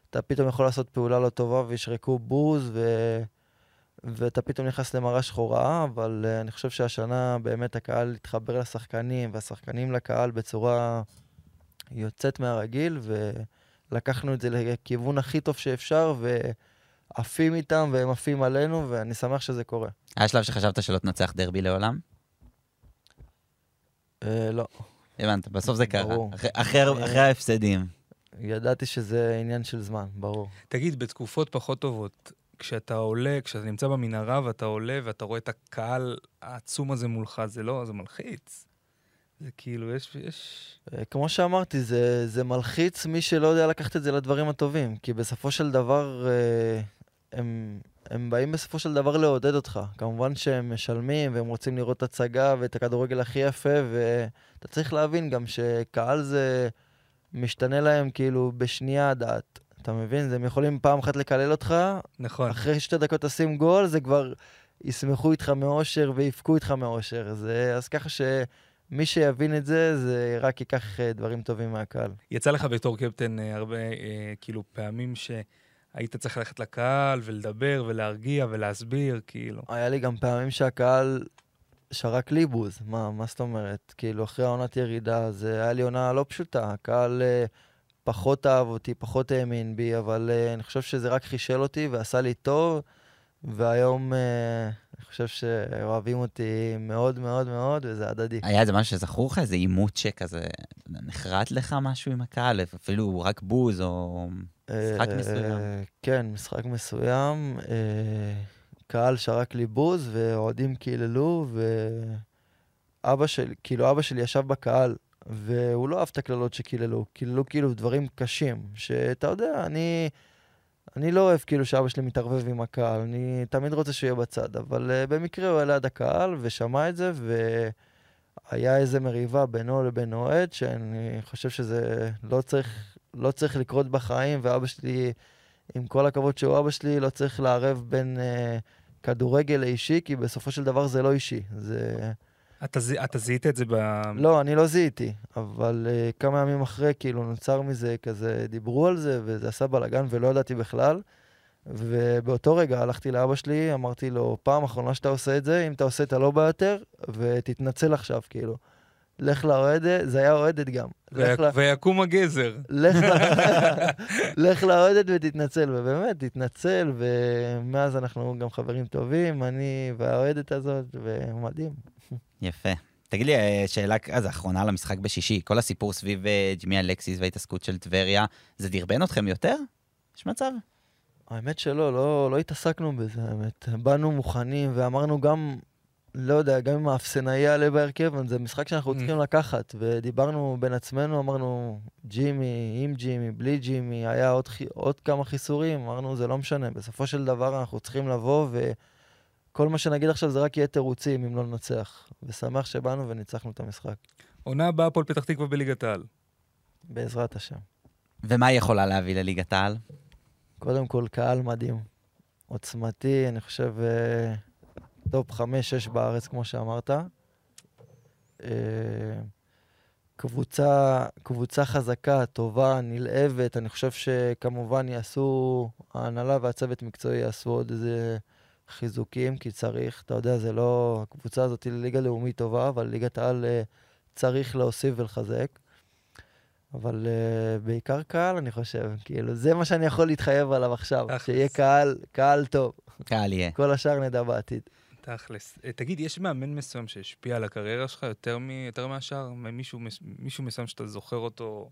אתה פתאום יכול לעשות פעולה לא טובה וישרקו בוז, ו... ואתה פתאום נכנס למראה שחורה, אבל uh, אני חושב שהשנה באמת הקהל התחבר לשחקנים, והשחקנים לקהל בצורה יוצאת מהרגיל, ולקחנו את זה לכיוון הכי טוב שאפשר, ועפים איתם והם עפים עלינו, ואני שמח שזה קורה. היה שלב שחשבת שלא תנצח דרבי לעולם? Uh, לא, הבנת, בסוף זה קרה. ברור. אחרי- אחרי אחרי ההפסדים. ידעתי שזה עניין של זמן, ברור. תגיד, בתקופות פחות טובות, כשאתה עולה, כשאתה נמצא במנהרה ואתה עולה ואתה רואה את הקהל העצום הזה מולך, זה לא, זה מלחיץ. זה כאילו, יש, יש... אה, כמו שאמרתי, זה, זה מלחיץ מי שלא יודע לקחת את זה לדברים הטובים, כי בסופו של דבר אה, הם, הם באים בסופו של דבר לעודד אותך. כמובן שהם משלמים והם רוצים לראות הצגה ואת הכדורגל הכי יפה, ואתה צריך להבין גם שקהל זה משתנה להם כאילו בשנייה הדעת. אתה מבין? הם יכולים פעם אחת לקלל אותך, נכון. אחרי שתי דקות תשים גול, זה כבר ישמחו איתך מאושר ויבכו איתך מאושר. זה, אז ככה מי שיבין את זה, זה רק ייקח אה, דברים טובים מהקהל. יצא לך בתור קפטן אה, הרבה, אה, כאילו, פעמים שהיית צריך ללכת לקהל ולדבר ולהרגיע ולהסביר, כאילו. היה לי גם פעמים שהקהל שרק לי בוז. מה, מה זאת אומרת? כאילו, אחרי העונת ירידה, זה היה לי עונה לא פשוטה. הקהל אה, פחות אהב אותי, פחות האמין בי, אבל אה, אני חושב שזה רק חישל אותי ועשה לי טוב, והיום אה, חושב שאוהבים אותי מאוד מאוד מאוד, וזה הדדי. היה איזה משהו שזכור לך? איזה עימות שכזה נחרט לך משהו עם הקהל? אפילו רק בוז או משחק אה, מסוים? כן, משחק מסוים. אה, קהל שרק לי בוז, ואוהדים קיללו, ואבא שלי, כאילו אבא שלי ישב בקהל, והוא לא אהב את הקללות שקיללו, קיללו כאילו דברים קשים, שאתה יודע, אני, אני לא אוהב כאילו שאבא שלי מתערבב עם הקהל, אני תמיד רוצה שהוא יהיה בצד, אבל uh, במקרה הוא היה ליד הקהל ושמע את זה, והיה איזה מריבה בינו לבין אוהד, שאני חושב שזה לא צריך, לא צריך לקרות בחיים, ואבא שלי, עם כל הכבוד שהוא אבא שלי, לא צריך לערב בין uh, כדורגל לאישי, כי בסופו של דבר זה לא אישי. זה... אתה, זי- אתה זיהית את זה ב... לא, אני לא זיהיתי, אבל uh, כמה ימים אחרי, כאילו, נוצר מזה כזה, דיברו על זה, וזה עשה בלאגן ולא ידעתי בכלל. ובאותו רגע הלכתי לאבא שלי, אמרתי לו, פעם אחרונה שאתה עושה את זה, אם אתה עושה את הלא בא יותר, ותתנצל עכשיו, כאילו. לך לאוהדת, זה היה אוהדת גם. לך, ל... ויקום הגזר. לך לאוהדת ותתנצל, ובאמת, תתנצל, ומאז אנחנו גם חברים טובים, אני והאוהדת הזאת, ומדהים. יפה. תגיד לי, אה, שאלה כזה אחרונה על המשחק בשישי. כל הסיפור סביב אה, ג'ימי אלקסיס וההתעסקות של טבריה, זה דרבן אתכם יותר? יש מצב? האמת שלא, לא, לא התעסקנו בזה, האמת. באנו מוכנים ואמרנו גם, לא יודע, גם אם האפסנאי יעלה בהרכב, זה משחק שאנחנו Mm. צריכים לקחת. ודיברנו בין עצמנו, אמרנו, ג'ימי, עם ג'ימי, בלי ג'ימי, היה עוד, עוד כמה חיסורים, אמרנו, זה לא משנה. בסופו של דבר אנחנו צריכים לבוא, וכל מה שנגיד עכשיו זה רק יהיה תירוצים אם לא ננצח. ושמח שבאנו וניצחנו את המשחק, עונה הבאה הפועל פתח תקווה בליגת העל. בעזרת השם. ומה היא יכולה להביא לליגת העל? קודם כל, קהל מדהים. עוצמתי, אני חושב, אה, טופ חמש-שש בארץ, כמו שאמרת. אה, קבוצה, קבוצה חזקה, טובה, נלהבת. אני חושב שכמובן יעשו, ההנהלה והצוות מקצועי יעשו עוד איזה חיזוקים, כי צריך, אתה יודע, זה לא... הקבוצה הזאת היא ליגה לאומית טובה, אבל ליגת העל אה, צריך להוסיף ולחזק. אבל uh, בעיקר קהל, אני חושב. כאילו, זה מה שאני יכול להתחייב עליו עכשיו. תכלס. שיהיה קהל, קהל טוב. קהל יהיה. כל השאר נדע בעתיד. תכלס. אה, תגיד, יש מאמן מסוים שהשפיע על הקריירה שלך יותר, מ... יותר מהשאר? מישהו, מישהו מסוים שאתה זוכר אותו?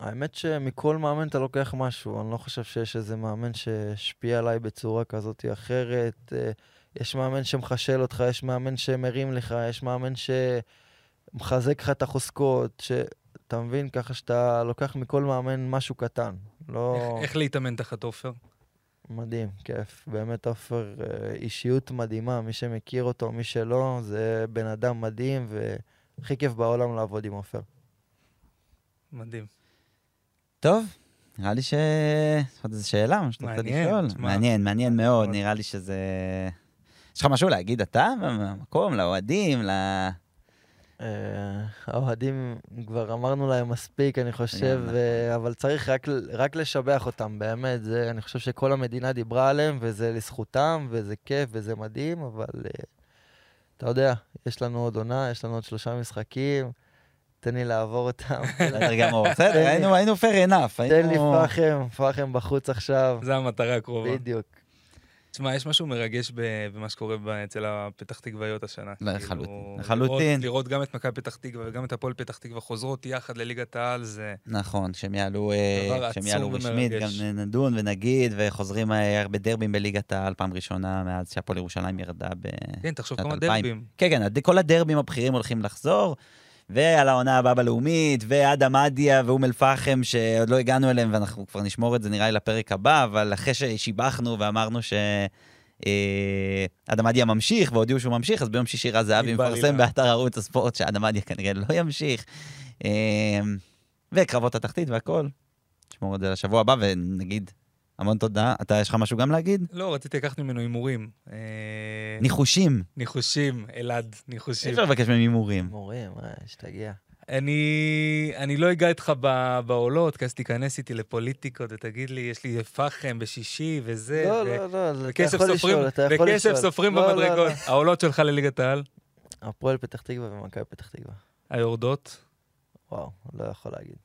האמת שמכל מאמן אתה לוקח משהו. אני לא חושב שיש איזה מאמן שהשפיע עליי בצורה כזאת או אחרת. אה, יש מאמן שמחשל אותך, יש מאמן שמרים לך, יש מאמן שמחזק לך את החוזקות. ש... אתה מבין? ככה שאתה לוקח מכל מאמן משהו קטן. לא... איך, איך להתאמן תחת עופר? מדהים, כיף. באמת עופר אה, אישיות מדהימה, מי שמכיר אותו, מי שלא, זה בן אדם מדהים, והכי כיף בעולם לעבוד עם עופר. מדהים. טוב, נראה לי ש... יש עוד איזו שאלה, מה שאתה רוצה לשאול? מעניין, מעניין מאוד. נראה לי שזה... יש לך משהו להגיד אתה במקום, לאוהדים, ל... אה, האוהדים, כבר אמרנו להם מספיק, אני חושב, נכון. אה, אבל צריך רק, רק לשבח אותם, באמת. זה, אני חושב שכל המדינה דיברה עליהם, וזה לזכותם, וזה כיף, וזה מדהים, אבל אה, אתה יודע, יש לנו עוד עונה, יש לנו עוד שלושה משחקים, תן לי לעבור אותם. בסדר גמור, בסדר, היינו fair enough. תן לי פחם, פחם בחוץ עכשיו. זו המטרה הקרובה. בדיוק. תשמע, יש משהו מרגש ב- במה שקורה אצל הפתח תקוואיות השנה. לא, כאילו, לחלוטין, לראות- לחלוטין. לראות גם את מכבי פתח תקווה וגם את הפועל פתח תקווה חוזרות יחד לליגת העל, זה... נכון, שהם יעלו, אה, דבר שהם עצום יעלו רשמית, גם. נדון ונגיד, וחוזרים אה, הרבה דרבים בליגת העל, פעם ראשונה מאז שהפועל ירושלים ירדה ב... כן, תחשוב כמה 2000. דרבים. כן, כן, כל הדרבים הבכירים הולכים לחזור, ועל העונה הבאה בלאומית, ואדם אדיה ואום אל-פחם, שעוד לא הגענו אליהם, ואנחנו כבר נשמור את זה נראה לי לפרק הבא, אבל אחרי ששיבחנו ואמרנו ש... אה, אדם אדיה ממשיך, והודיעו שהוא ממשיך, אז ביום שישי רז זהבי מפרסם. באתר ערוץ הספורט שאדם אדיה כנראה לא ימשיך. אה, וקרבות התחתית והכל. נשמור את זה לשבוע הבא, ונגיד, המון תודה. אתה, יש לך משהו גם להגיד? לא, רציתי לקחת ממנו הימורים. אה, ניחושים. ניחושים, אלעד, אי ניחושים. אפשר לבקש מהם הימורים. מורים, אה, שתגיע. אני, אני לא אגע איתך ב- בעולות, כי אז תיכנס איתי לפוליטיקות ותגיד לי, יש לי פחם בשישי וזה. לא, ו- לא, לא, אתה וכסף יכול סופרים, לשאול, אתה יכול וכסף לשאול. סופרים לא, לא, במדרגות. לא. העולות שלך לליגת העל, הפועל פתח תקווה ומכבי פתח תקווה. היורדות. וואו, לא יכול להגיד.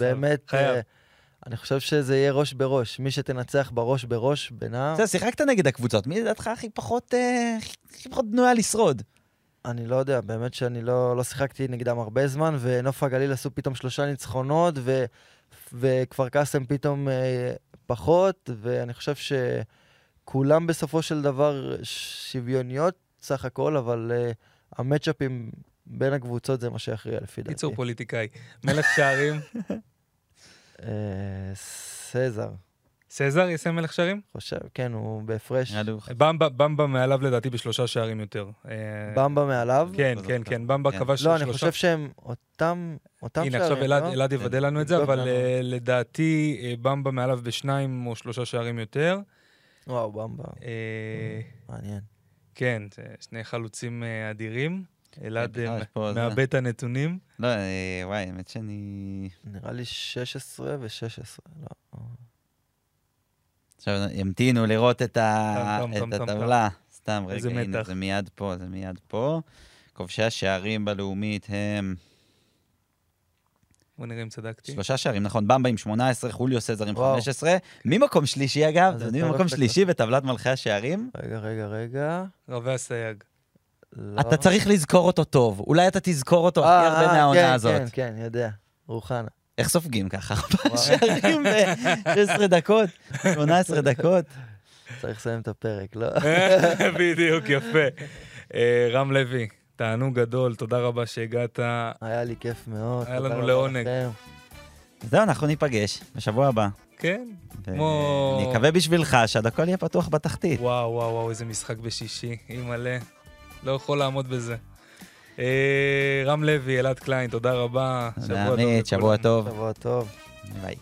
באמת, חייב. אה, אני חושב שזה יהיה ראש בראש. מי שתנצח בראש בראש בינם, בסדר, שיחקת נגד הקבוצות, מי לדעתך הכי פחות, אה, הכי פחות בנויה לשרוד? אני לא יודע, באמת שאני לא, לא שיחקתי נגדם הרבה זמן, ונוף הגליל עשו פתאום שלושה ניצחונות, ו, וכפר קאסם פתאום אה, פחות, ואני חושב שכולם בסופו של דבר שוויוניות סך הכל, אבל אה, המצ'אפים בין הקבוצות זה מה שיכריע לפי דעתי. קיצור פוליטיקאי. מלך שערים, סזר, סזר יעשה מלך שערים? חושב, כן, הוא בהפרש. במבה, במבה מעליו לדעתי בשלושה שערים יותר. אה, במבה מעליו? כן, לא כן. כן, במבה כן. כבש לא, שלושה. אני חושב שהם אותם, אותם הנה, שערים, עכשיו אלעד לא? אלעד יוודא לנו את זה, אבל. אה, לדעתי אה, במבה מעליו בשניים או שלושה שערים יותר. וואו, במבה, מעניין. כן, שני חלוצים אדירים. אלעד אה, זה. מעבד את הנתונים. לא, אה, וואי, האמת שאני... נראה לי 16 ו-16, לא. עכשיו ימתינו לראות את הטבלה. סתם, רגע, הנה. זה מיד פה, זה מיד פה. כובשי השערים בלאומית הם בוא נראה אם צדקתי. שלושה שערים, נכון, במבה עם 18, חוליו סזר עם וואו. 15. ממקום שלישי, אגב, אתם יודעים, ממקום שלישי בטבלת מלכי השערים, רגע, רגע, רגע. רבי הסייג. לא. אתה צריך לזכור אותו טוב. אולי אתה תזכור אותו הכי אה, הרבה אה, מהעונה כן, הזאת. כן, כן, יודע. רוחנה. איך סופגים ככה? וואו. שערים ב-16 דקות, 18 דקות. צריך לסיים את הפרק, לא? בדיוק, יפה. אה, רם לוי, תענוג גדול, תודה רבה שהגעת. היה לי כיף מאוד. היה לנו לעונג. זהו, אנחנו ניפגש בשבוע הבא. כן, כמו- אני מקווה בשבילך שעד הכל יהיה פתוח בתחתית. וואו, וואו, וואו, איזה משחק בשישי, אימא'לה. לא יכול לעמוד בזה. אה, רם לוי, אלעד קליין, תודה רבה. תודה, שבוע טוב עמית, שבוע. טוב. שבוע טוב. ביי.